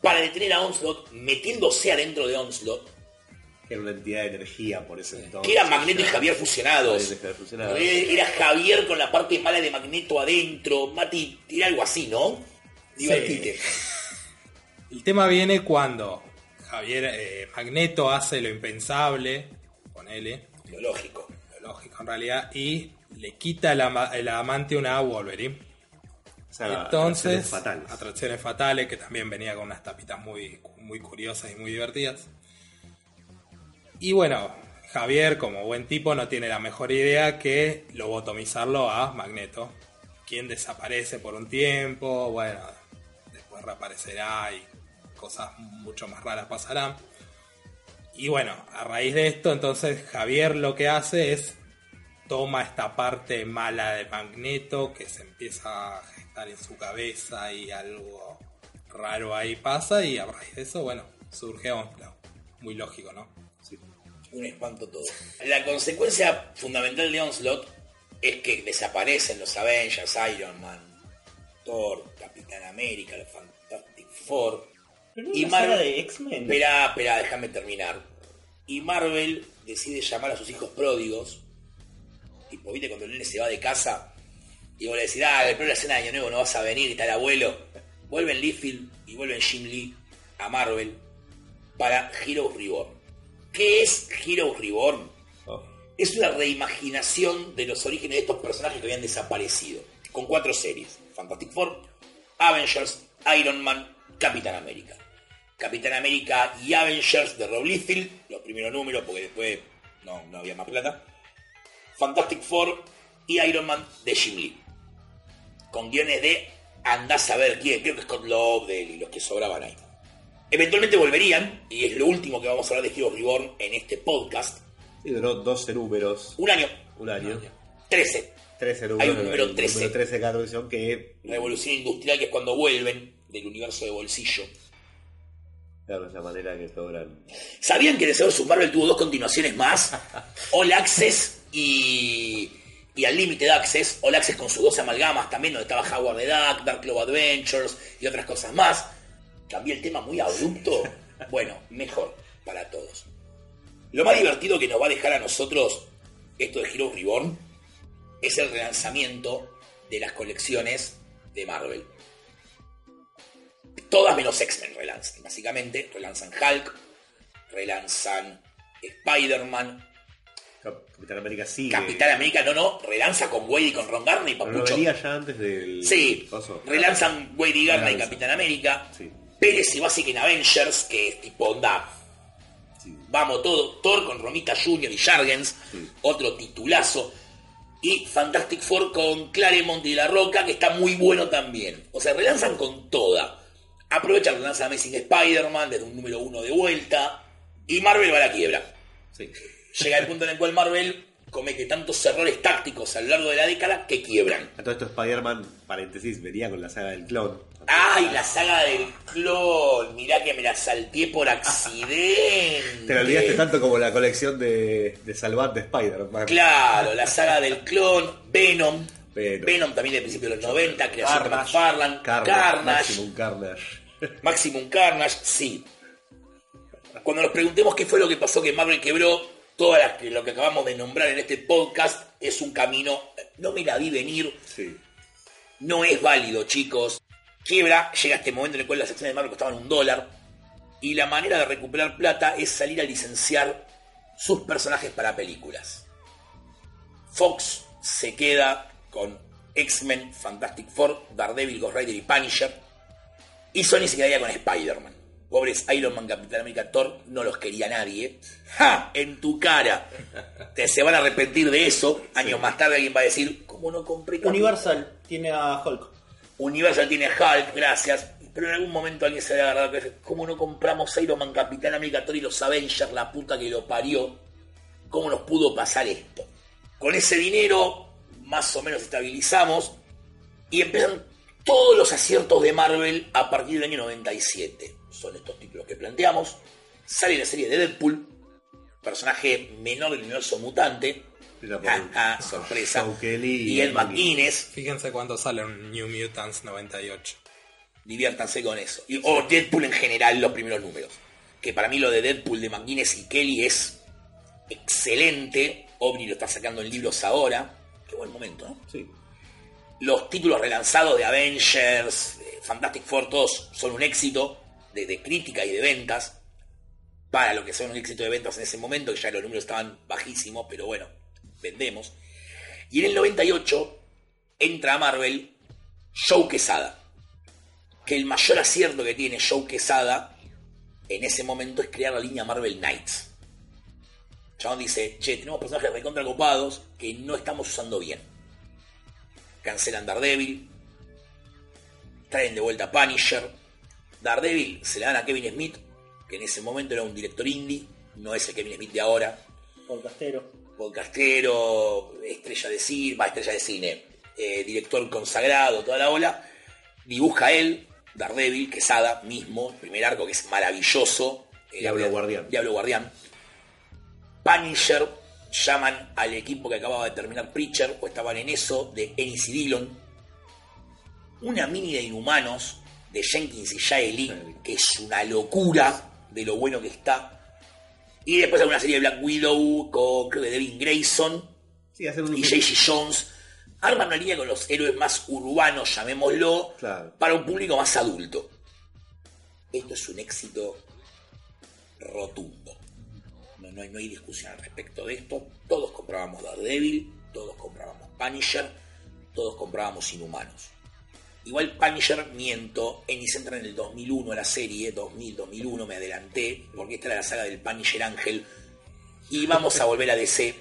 para detener a Onslaught metiéndose adentro de Onslaught, era una entidad de energía por ese entonces. que era Magneto y Javier fusionados. Javier fusionados. Era Javier con la parte mala de Magneto adentro. Mati, tira algo así, ¿no? Divertite. El tema viene cuando Javier eh, Magneto hace lo impensable, ponele, Lo lógico. lo lógico en realidad, y le quita el, ama- el amante a Wolverine. O sea, Entonces, atracciones fatales. atracciones fatales, que también venía con unas tapitas muy, muy curiosas y muy divertidas. Y bueno, Javier, como buen tipo, no tiene la mejor idea que lobotomizarlo a Magneto, quien desaparece por un tiempo, bueno, después reaparecerá y cosas mucho más raras pasarán. Y bueno, a raíz de esto, entonces Javier lo que hace es toma esta parte mala de Magneto que se empieza a gestar en su cabeza y algo raro ahí pasa y a raíz de eso, bueno, surge Onslaught. Muy lógico, ¿no? Un espanto todo. La consecuencia fundamental de Onslaught es que desaparecen los Avengers, Iron Man, Thor, Capitán América, los Fantastic Four. Pero Y Marvel- de X-Men. Espera, espera, déjame terminar. Y Marvel decide llamar a sus hijos pródigos. Tipo, viste cuando el nene se va de casa y vos le decís, ah, después de la cena de año nuevo no vas a venir y está el abuelo. Vuelven Liefeld y vuelven Jim Lee a Marvel para Heroes Reborn. ¿Qué es Heroes Reborn? Oh, Es una reimaginación de los orígenes de estos personajes que habían desaparecido. Con cuatro series. Fantastic Four, Avengers, Iron Man, Capitán América. Capitán América y Avengers de Rob Liefeld, los primeros números porque después no, no había más plata. Fantastic Four y Iron Man de Jim Lee. Con guiones de andás a ver quién, creo que Scott Lobdell y los que sobraban ahí. Eventualmente volverían, y es lo último que vamos a hablar de Heroes Reborn en este podcast. Y duró 12 números, Un año, un año. 13. 13 Hay números. un número el 13. número 13 de cada edición que Revolución Industrial, que es cuando vuelven del universo de bolsillo. claro, es la manera que logran. ¿Sabían que Universo Marvel tuvo dos continuaciones más? All Access y, y Unlimited Access. All Access con sus dos amalgamas también, donde estaba Howard the Duck, Dark Club Adventures y otras cosas más. Cambié el tema muy abrupto. Bueno, mejor para todos. Lo más divertido que nos va a dejar a nosotros esto de Heroes Reborn es el relanzamiento de las colecciones de Marvel. Todas menos X-Men relanzan, básicamente. Relanzan Hulk, relanzan Spider-Man, Cap- Capitán América sigue. Capitán América, no, no, relanza con Wade y con Ron Garney, Pero papucho. venía ya antes del. Sí, relanzan Wade y Garney y. Capitán América. Sí. Pérez y Basic en Avengers, que es tipo onda. Sí. Vamos todo, Thor con Romita Jr. y Jargens, Sí. otro titulazo. Y Fantastic Four con Claremont y La Roca, que está muy bueno también. O sea, relanzan con toda. Aprovechan, relanzan Amazing Spider-Man desde un número uno de vuelta. Y Marvel va a la quiebra. Sí. Llega el punto en el cual Marvel comete tantos errores tácticos a lo largo de la década que quiebran. A todo esto Spider-Man, paréntesis, venía con la saga del clon. ¡Ay, la saga del clon! Mirá que me la salteé por accidente. Te lo olvidaste tanto como la colección de, de Salvat de Spider-Man. Claro, la saga del clon, Venom. Venom. Venom también del principio de los 90, creación de. McFarlane, Carnage, Carnage, Maximum Carnage. Maximum Carnage, sí. Cuando nos preguntemos qué fue lo que pasó que Marvel quebró, todo lo que acabamos de nombrar en este podcast es un camino, no me la vi venir, Sí. no es válido, chicos. Quiebra, llega este momento en el cual las acciones de Marvel costaban un dólar. Y la manera de recuperar plata es salir a licenciar sus personajes para películas. Fox se queda con X-Men, Fantastic Four, Daredevil, Ghost Rider y Punisher. Y Sony se quedaría con Spider-Man. Pobres Iron Man, Capitán América, Thor, no los quería nadie. ¡Ja! En tu cara. Te se van a arrepentir de eso. Años más tarde alguien va a decir, ¿cómo no compré Capitán Universal tiene a Hulk. Universal tiene Hulk, gracias. Pero en algún momento alguien se había agarrado que dice, ¿cómo no compramos Iron Man, Capitán América, Thor y los Avengers, la puta que lo parió? ¿Cómo nos pudo pasar esto? Con ese dinero, más o menos estabilizamos y empiezan todos los aciertos de Marvel a partir del año 97. Son estos títulos que planteamos. Sale la serie de Deadpool, personaje menor del universo mutante. Ja, ja, sorpresa. Joe Kelly y y el Ed McGuinness. Fíjense cuánto sale un New Mutants 98. diviértanse con eso. Y- o Deadpool en general, los primeros números. Que para mí lo de Deadpool de McGuinness y Kelly es excelente. Ovni lo está sacando en libros ahora. Qué buen momento, ¿no? Sí. Los títulos relanzados de Avengers, de Fantastic Four, todos son un éxito de, de crítica y de ventas. Para lo que son un éxito de ventas en ese momento, que ya los números estaban bajísimos, pero bueno, vendemos. Y en el 98 entra a Marvel Joe Quesada. Que el mayor acierto que tiene Joe Quesada en ese momento es crear la línea Marvel Knights. Chabón dice, che, tenemos personajes recontra copados que no estamos usando bien. Cancelan Daredevil. Traen de vuelta Punisher. Daredevil se le dan a Kevin Smith, que en ese momento era un director indie, no es el Kevin Smith de ahora. Podcastero. Podcastero, estrella de cine, va, estrella de cine, eh, director consagrado, toda la ola. Dibuja él, Daredevil, Quesada mismo, el primer arco que es maravilloso. Eh, Diablo Guardián. Diablo Guardián. Punisher, llaman al equipo que acababa de terminar Preacher, o estaban en eso, de Ennis y Dillon. Una mini de Inhumanos de Jenkins y Jaeli, que es una locura de lo bueno que está. Y después hay una serie de Black Widow con, creo que Devin Grayson Sí, hacer un. y J.C. Jones. Arman una línea con los héroes más urbanos, llamémoslo, Claro. para un público más adulto. Esto es un éxito rotundo. No, no hay, no hay discusión al respecto de esto. Todos comprábamos Daredevil, todos comprábamos Punisher, todos comprábamos Inhumanos. Igual Punisher, miento, Ennis entra en el 2001 a la serie, 2000, 2001, me adelanté, porque esta era la saga del Punisher Ángel. Y vamos a volver a DC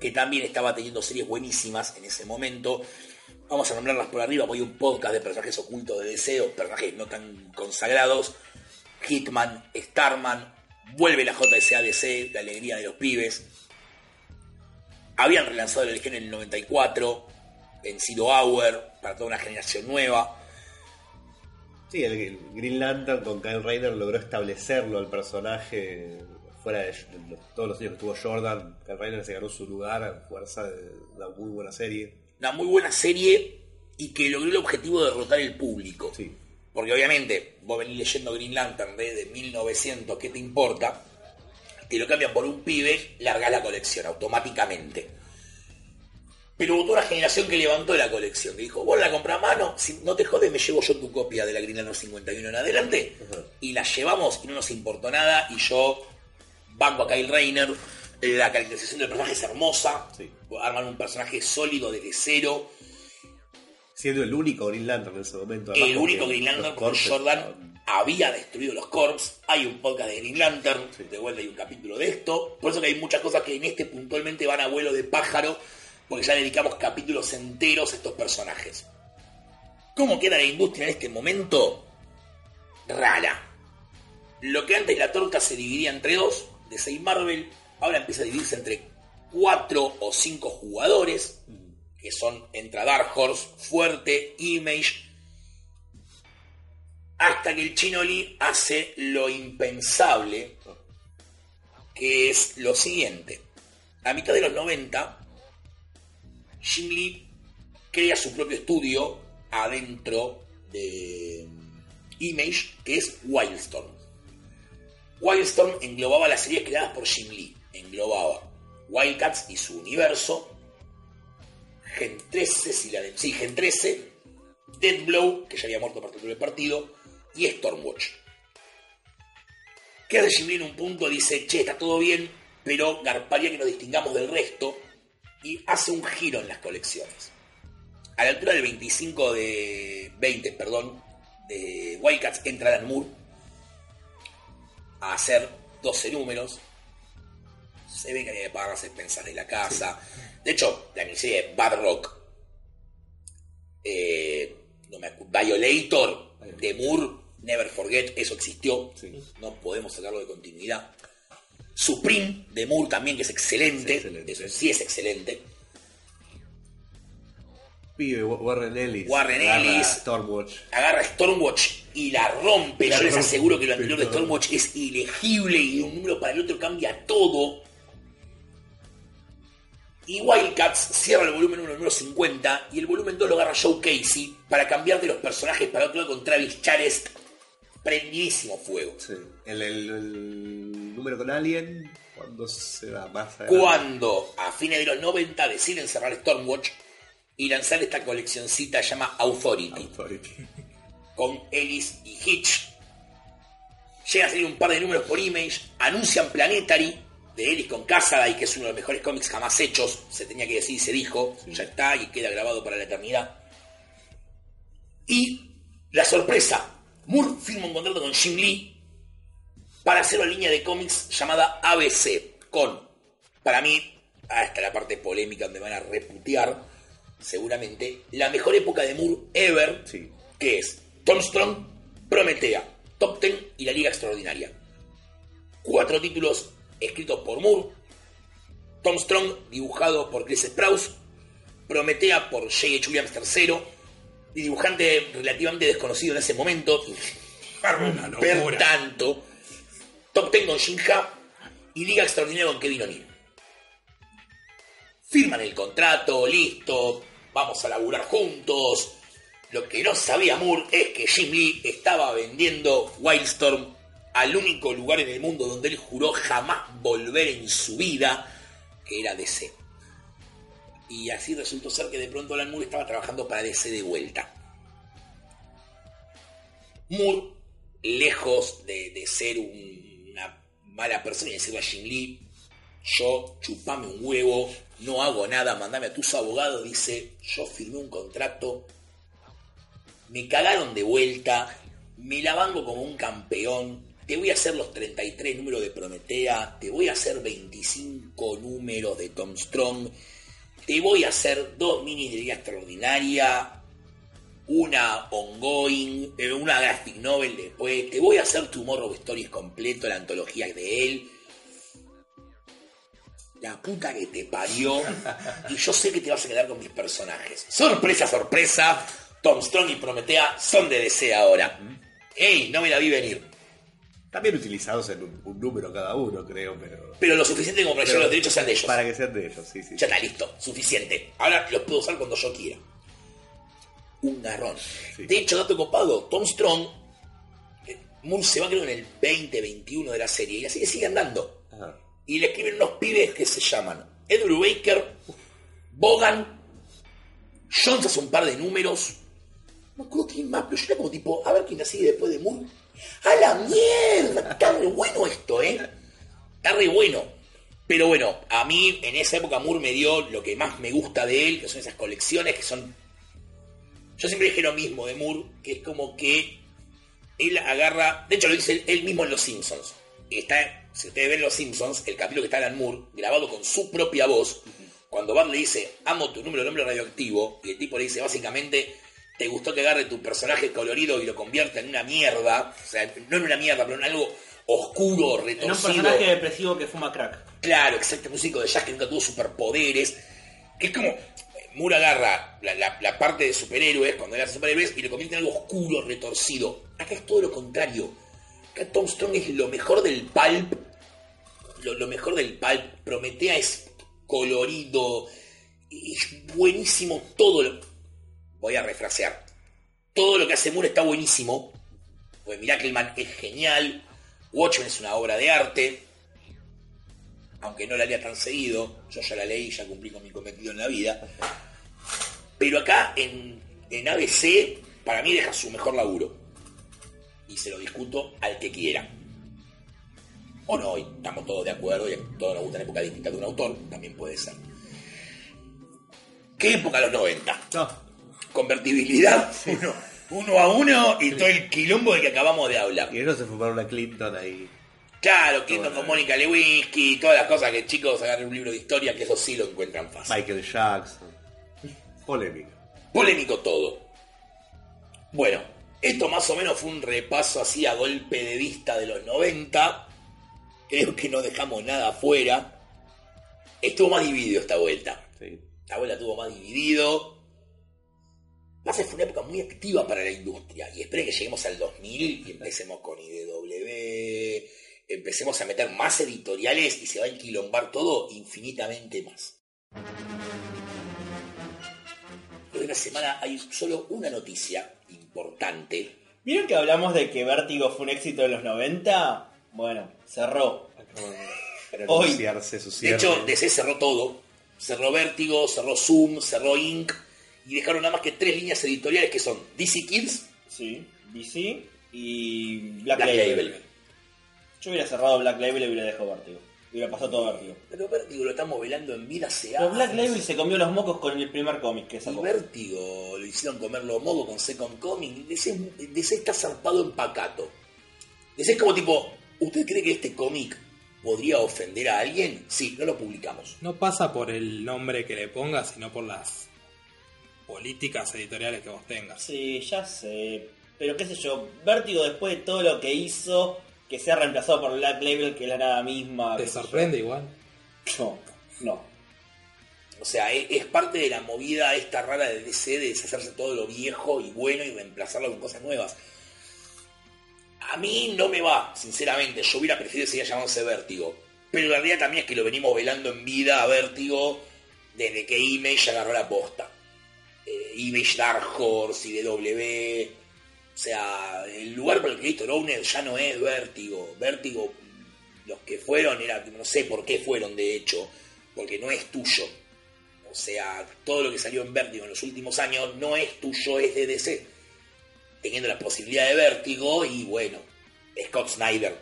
que también estaba teniendo series buenísimas en ese momento. Vamos a nombrarlas por arriba, voy a un podcast de personajes ocultos de deseo, personajes no tan consagrados. Hitman, Starman, vuelve la JSADC, la alegría de los pibes. Habían relanzado la Legión en el 94, vencido Hour, para toda una generación nueva. Sí, el, el Green Lantern con Kyle Rayner logró establecerlo al personaje fuera de, todos los años que estuvo Jordan. Kyle Rayner se ganó su lugar a fuerza de una muy buena serie. Una muy buena serie y que logró el objetivo de derrotar el público. Sí. Porque obviamente, vos venís leyendo Green Lantern desde 1900, ¿qué te importa? Te lo cambian por un pibe, larga la colección automáticamente. Pero hubo toda una generación que levantó la colección, que dijo, vos la compras a mano, si no te jodes me llevo yo tu copia de la Green Lantern 51 en adelante. Y la llevamos y no nos importó nada y yo banco a Kyle Rayner. La caracterización del personaje es hermosa. Sí. Arman un personaje sólido desde cero. Siendo el único Green Lantern en ese momento. El único Green Lantern cortes Jordan había destruido los Corps. Hay un podcast de Green Lantern, de vuelta hay un capítulo de esto. Por eso que hay muchas cosas que en este puntualmente van a vuelo de pájaro, porque ya dedicamos capítulos enteros a estos personajes. ¿Cómo queda la industria en este momento? Rara. Lo que antes la torta se dividía entre dos, de 6 Marvel, ahora empieza a dividirse entre cuatro o cinco jugadores, que son entra Dark Horse, Fuerte, Image, hasta que el Chino Lee hace lo impensable, que es lo siguiente. A mitad de los 90, Jim Lee crea su propio estudio adentro de Image, que es Wildstorm. Wildstorm englobaba las series creadas por Jim Lee. Englobaba Wildcats y su universo, Gen 13, si la Gen 13, Deadblow, que ya había muerto por del partido, y Stormwatch. Que Jim Lee en un punto dice, che, está todo bien, pero garparía que nos distingamos del resto, y hace un giro en las colecciones. A la altura del 25 de 20, perdón, de Wildcats entra Dan Moore a hacer 12 números. Se ve que había que pagar las expensas de la casa. De hecho, la miniserie de Bad Rock, eh, no me Violator de Moore, Never Forget, eso existió. Sí. No podemos sacarlo de continuidad. Supreme de Moore también, que es excelente. Es excelente. Eso sí es excelente. Pibe, Warren Ellis. Warren agarra Ellis. Stormwatch. agarra Stormwatch y la rompe. La Yo les aseguro que lo anterior de. Stormwatch es ilegible y de un número para el otro cambia todo. Y Wildcats cierra el volumen 1, el número 50, y el volumen 2 lo agarra Joe Casey para cambiar de los personajes para otro lado con Travis Charest. Prendidísimo fuego. Sí. El, el- el número con Alien, cuando se va más adelante. Cuando a fines de los 90 deciden cerrar Stormwatch y lanzar esta coleccioncita llama Authority. Authority. con Ellis y Hitch. Llega a salir un par de números por Image, anuncian Planetary de Ellis con Cassidy, que es uno de los mejores cómics jamás hechos, se tenía que decir y se dijo, ya está y queda grabado para la eternidad. Y la sorpresa, Moore firma un contrato con Jim Lee para hacer una línea de cómics llamada ABC, con, para mí, hasta la parte polémica donde van a reputear, seguramente, la mejor época de Moore ever, Sí. que es Tom Strong, Prometea, Top Ten y la Liga Extraordinaria. Cuatro títulos escritos por Moore, Tom Strong dibujado por Chris Sprouse, Prometea por J.H. Williams III, y dibujante relativamente desconocido en ese momento, Una per tanto, Top Ten con Shinja y Liga Extraordinaria con Kevin O'Neill. Firman el contrato, listo, vamos a laburar juntos. Lo que no sabía Moore es que Jim Lee estaba vendiendo Wildstorm al único lugar en el mundo donde él juró jamás volver en su vida, que era DC. Y así resultó ser que de pronto Alan Moore estaba trabajando para DC de vuelta. Moore, lejos de, ser un- una mala persona y decirle a Jim Lee, yo chupame un huevo, no hago nada, mandame a tus abogados, dice, yo firmé un contrato, me cagaron de vuelta, me la banco como un campeón, te voy a hacer los 33 números de Prometea, te voy a hacer 25 números de Tom Strong, te voy a hacer dos minis de Liga Extraordinaria, una ongoing, eh, una graphic novel después, te voy a hacer Tomorrow Stories completo, la antología de él. La puta que te parió. Y yo sé que te vas a quedar con mis personajes. Sorpresa, sorpresa. Tom Strong y Prometea son de DC ahora. ¡Ey! No me la vi venir. También utilizados en un, un número cada uno, creo, pero. Pero lo suficiente como para que los derechos sean de ellos. Para que sean de ellos, sí, sí. Ya está listo, suficiente. Ahora los puedo usar cuando yo quiera. Un garrón. Sí. De hecho, dato copado, Tom Strong, Moore se va creo en el 20-21 de la serie y así sigue andando. Ajá. Y le escriben unos pibes que se llaman Ed Brubaker, Bogan, Jones hace un par de números. No acuerdo quién más, pero yo era como tipo, a ver quién la sigue después de Moore. ¡A la mierda! Está re bueno esto, ¿eh? Está re bueno. Pero bueno, a mí en esa época Moore me dio lo que más me gusta de él, que son esas colecciones que son... Yo siempre dije lo mismo de Moore, que es como que él agarra... De hecho lo dice él, mismo en Los Simpsons. Está, si ustedes ven Los Simpsons, el capítulo que está Alan Moore, grabado con su propia voz, cuando Bart le dice, amo tu número de hombre radioactivo, y el tipo le dice básicamente, te gustó que agarre tu personaje colorido y lo convierta en una mierda, o sea, no en una mierda, pero en algo oscuro, En un retorcido. personaje depresivo que fuma crack. Claro, exacto, músico de jazz que nunca tuvo superpoderes. Que es como. Moore agarra la, la- la parte de superhéroes, cuando hace superhéroes, y lo convierte en algo oscuro, retorcido. Acá es todo lo contrario. Acá Tom Strong es lo mejor del pulp. Lo, lo mejor del pulp. Prometea es colorido. Es buenísimo todo lo. Voy a refrasear. Todo lo que hace Moore está buenísimo. Pues Miracleman es genial. Watchmen es una obra de arte aunque no la lea tan seguido, yo ya la leí, ya cumplí con mi cometido en la vida. Pero acá en, en ABC, para mí deja su mejor laburo. Y se lo discuto al que quiera. O no, y estamos todos de acuerdo, y todos nos gusta la época distinta de un autor, también puede ser. ¿Qué época los 90? No, Convertibilidad, uno, uno a uno, y todo el quilombo de que acabamos de hablar. y ellos se fumaron a Clinton ahí. Claro, Clinton con Mónica Lewinsky, todas las cosas que chicos agarren un libro de historia, que eso sí lo encuentran fácil. Michael Jackson. Polémica. Polémico todo. Bueno, esto más o menos fue un repaso así a golpe de vista de los 90. Creo que no dejamos nada afuera. Estuvo más dividido esta vuelta. Sí. La vuelta estuvo más dividido. Que fue una época muy activa para la industria. Y esperen que lleguemos al 2000 y empecemos con IDW. Empecemos a meter más editoriales y se va a enquilombar todo infinitamente más. Hoy en la semana hay solo una noticia importante. ¿Vieron que hablamos de que Vértigo fue un éxito en los 90? Bueno, cerró. Para Hoy. su De hecho, DC cerró todo. Cerró Vértigo, cerró Zoom, cerró Inc. Y dejaron nada más que tres líneas editoriales que son DC Kids, Sí, DC y Black, Black Label. Label. Yo hubiera cerrado Black Label y hubiera dejado Vértigo. Hubiera pasado todo Vértigo. Pero Vértigo lo estamos velando en vida hace Pero Black. Label se comió los mocos con el primer cómic que Y sacó. Vértigo lo hicieron comer los mocos con Second Coming. DC, DC está zarpado en pacato. DC es como tipo, ¿usted cree que este cómic podría ofender a alguien? Sí, no lo publicamos. No pasa por el nombre que le pongas, sino por las políticas editoriales que vos tengas. Sí, ya sé. Pero qué sé yo, Vértigo después de todo lo que hizo, que sea reemplazado por Black Label, que es la nada misma. ¿Te yo. sorprende igual? No, no. O sea, e- es, parte de la movida esta rara de DC de deshacerse todo lo viejo y bueno y reemplazarlo con cosas nuevas. A mí no me va, sinceramente. Yo hubiera preferido que seguir llamándose Vértigo. Pero la realidad también es que lo venimos velando en vida a Vértigo desde que Image agarró la posta. Eh, Image Dark Horse y DW. O sea, el lugar por el que Owner ya no es Vértigo. Vértigo, los que fueron, era, no sé por qué fueron de hecho, porque no es tuyo. O sea, todo lo que salió en Vértigo en los últimos años no es tuyo, es de DC. Teniendo la posibilidad de Vértigo y bueno, Scott Snyder.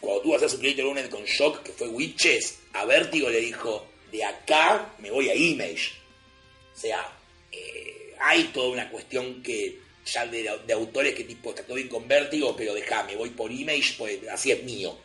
Cuando tuvo a hacer su proyecto lunes con Shock, que fue Witches, a Vértigo le dijo, de acá me voy a Image. O sea, eh, hay toda una cuestión que ya de, de autores que tipo, está todo bien con Vértigo, pero déjame, voy por Image, pues así es mío.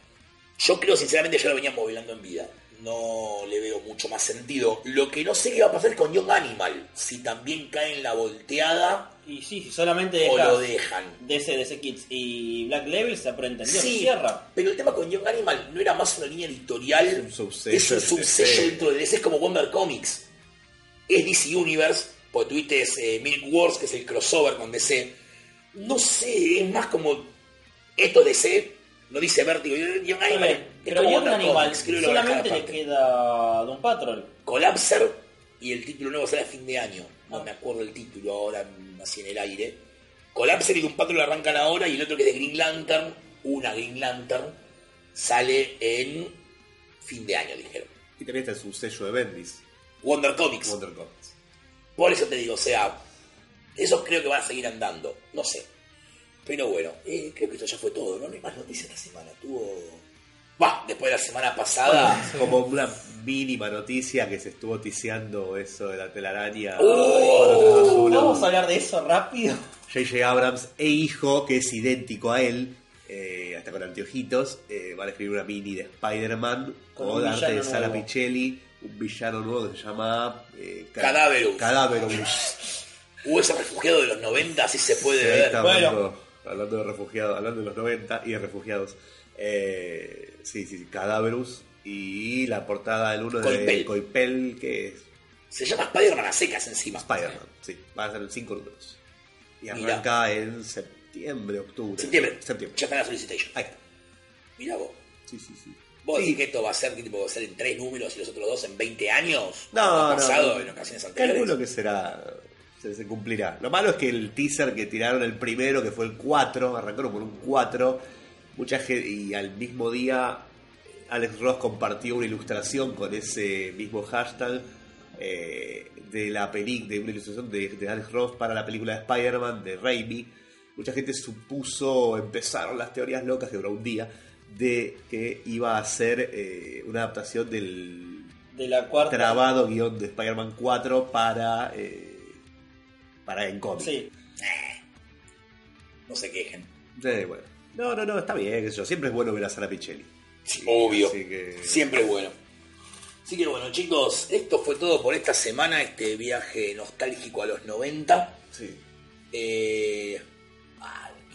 Yo creo sinceramente ya lo venían movilando en vida. No le veo mucho más sentido. Lo que no sé qué va a pasar con Young Animal. Si también cae en la volteada Y sí, si solamente o lo dejan. DC, DC Kids y Black Label, se entendido, Sí, se cierra. pero el tema con Young Animal no era más una línea editorial. Es un subsello Es un subsello dentro de DC, es como Wonder Comics. Es DC Universe, porque tuviste eh, Milk Wars, que es el crossover con DC. No sé, es más como esto DC, no dice Vértigo. Young Animal Pero Young Animal solamente le queda Doom Patrol. Collapser y el título nuevo será a fin de año. No me acuerdo el título ahora, así en el aire. Collapser y Doom Patrol arrancan ahora y el otro que es de Green Lantern, una Green Lantern, sale en fin de año, dijeron. Y también está el subsello de Bendis, Wonder Comics. Wonder Comics. Por eso te digo, o sea, esos creo que van a seguir andando, no sé. Pero bueno, eh, creo que esto ya fue todo, ¿no? No hay más noticias esta semana. Tuvo... Bah, después de la semana pasada... Como una mínima noticia que se estuvo tiseando eso de la telaraña. Oh. Vamos a hablar de eso rápido. J.J. Abrams e hijo, que es idéntico a él, eh, hasta con anteojitos, eh, van a escribir una mini de Spider-Man Con arte de Sara. Pichelli, un villano nuevo que se llama eh, Ca- Cadaverus. Cadaverus. Hubo ese refugiado de los 90, así se puede Sí, ver. está Bueno. hablando, hablando de refugiados, hablando de los 90 y de refugiados. Eh, sí, sí, Cadaverus. Y la portada del uno de Coipel. Coipel, que es Se llama Spider-Man a secas encima. Spider-Man. Sí, va a ser 5 números. Y Mirá. arranca en septiembre, octubre. Septiembre. Septiembre. Ya está en la solicitation. Ahí está. Mirá vos. Sí, sí, sí. ¿Vos Sí. decís que esto va a ser que tipo, va a ser en tres números y los otros dos en 20 años? No, ¿Como ha no, pasado no. en ocasiones anteriores. Calculo que será. Se, se cumplirá. Lo malo es que el teaser que tiraron el primero, que fue el 4, arrancaron con un 4. Mucha gente. Y al mismo día, Alex Ross compartió una ilustración con ese mismo hashtag. eh, de la película, de una ilustración de, de Alex Ross para la película de Spider-Man de Raimi. Mucha gente supuso, empezaron las teorías locas que duró un día, de que iba a ser eh, una adaptación del De la cuarta. trabado guion de Spider-Man 4 para eh, para en cómic. Sí. No se quejen. Eh, bueno. No, no, no, está bien, yo. Siempre es bueno ver a Sara Pichelli. Obvio. Que- Siempre es bueno. Así que bueno, chicos, esto fue todo por esta semana, este viaje nostálgico a los 90. Sí. Eh,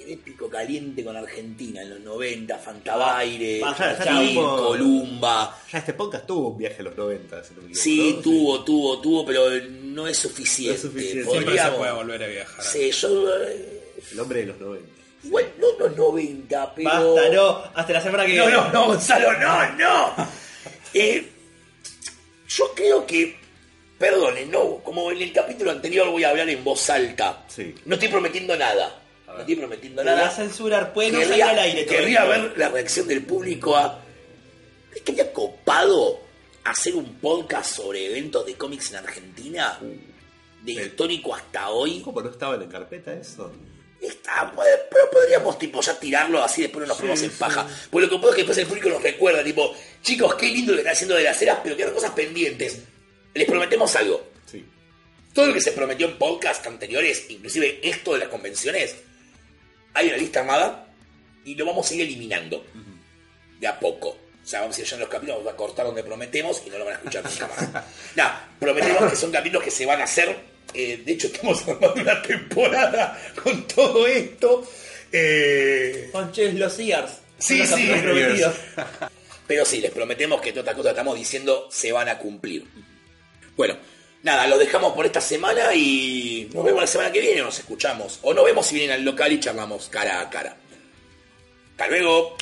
ah, quedé pico caliente con Argentina en los 90, Fantabaire, Chau, tuvimos- Columba. Ya este podcast tuvo un viaje a los 90, si no me. Sí, ¿no? tuvo, tuvo, tuvo, pero no es suficiente. No es suficiente. Siempre se puede volver a viajar. Sí, yo... eh, El hombre de los 90. Igual no los 90, pero... Basta, no. Hasta la semana que No, viene. no, no, Gonzalo, no, no. Eh, yo creo que, perdonen, no, como en el capítulo anterior voy a hablar en voz alta. Sí. No estoy prometiendo nada. No estoy prometiendo nada. censurar. Puede no salir Querría, al aire. querría ver la reacción del público a... ¿Estaría copado hacer un podcast sobre eventos de cómics en Argentina? De Sí. histórico hasta hoy. ¿Cómo no estaba en la carpeta eso? Está, pero podríamos tipo ya tirarlo así, después no nos ponemos en paja. Porque lo que puedo es que después el público nos recuerda, tipo, chicos, qué lindo lo que están haciendo de las eras, pero quedan cosas pendientes. Les prometemos algo. Sí. Todo lo que se prometió en podcast anteriores, inclusive esto de las convenciones, hay una lista armada y lo vamos a ir eliminando. De a poco. O sea, vamos a ir ya en los capítulos, vamos a cortar donde prometemos y no lo van a escuchar nunca más. no, prometemos que son capítulos que se van a hacer. Eh, de hecho, estamos armando una temporada con todo esto. Eh, Con los Sears. Sí, los sí. capítulos prometidos. pero sí, les prometemos que todas estas cosas que estamos diciendo se van a cumplir. Bueno, nada, lo dejamos por esta semana y nos vemos la semana que viene, nos escuchamos. O nos vemos si vienen al local y charlamos cara a cara. Hasta luego.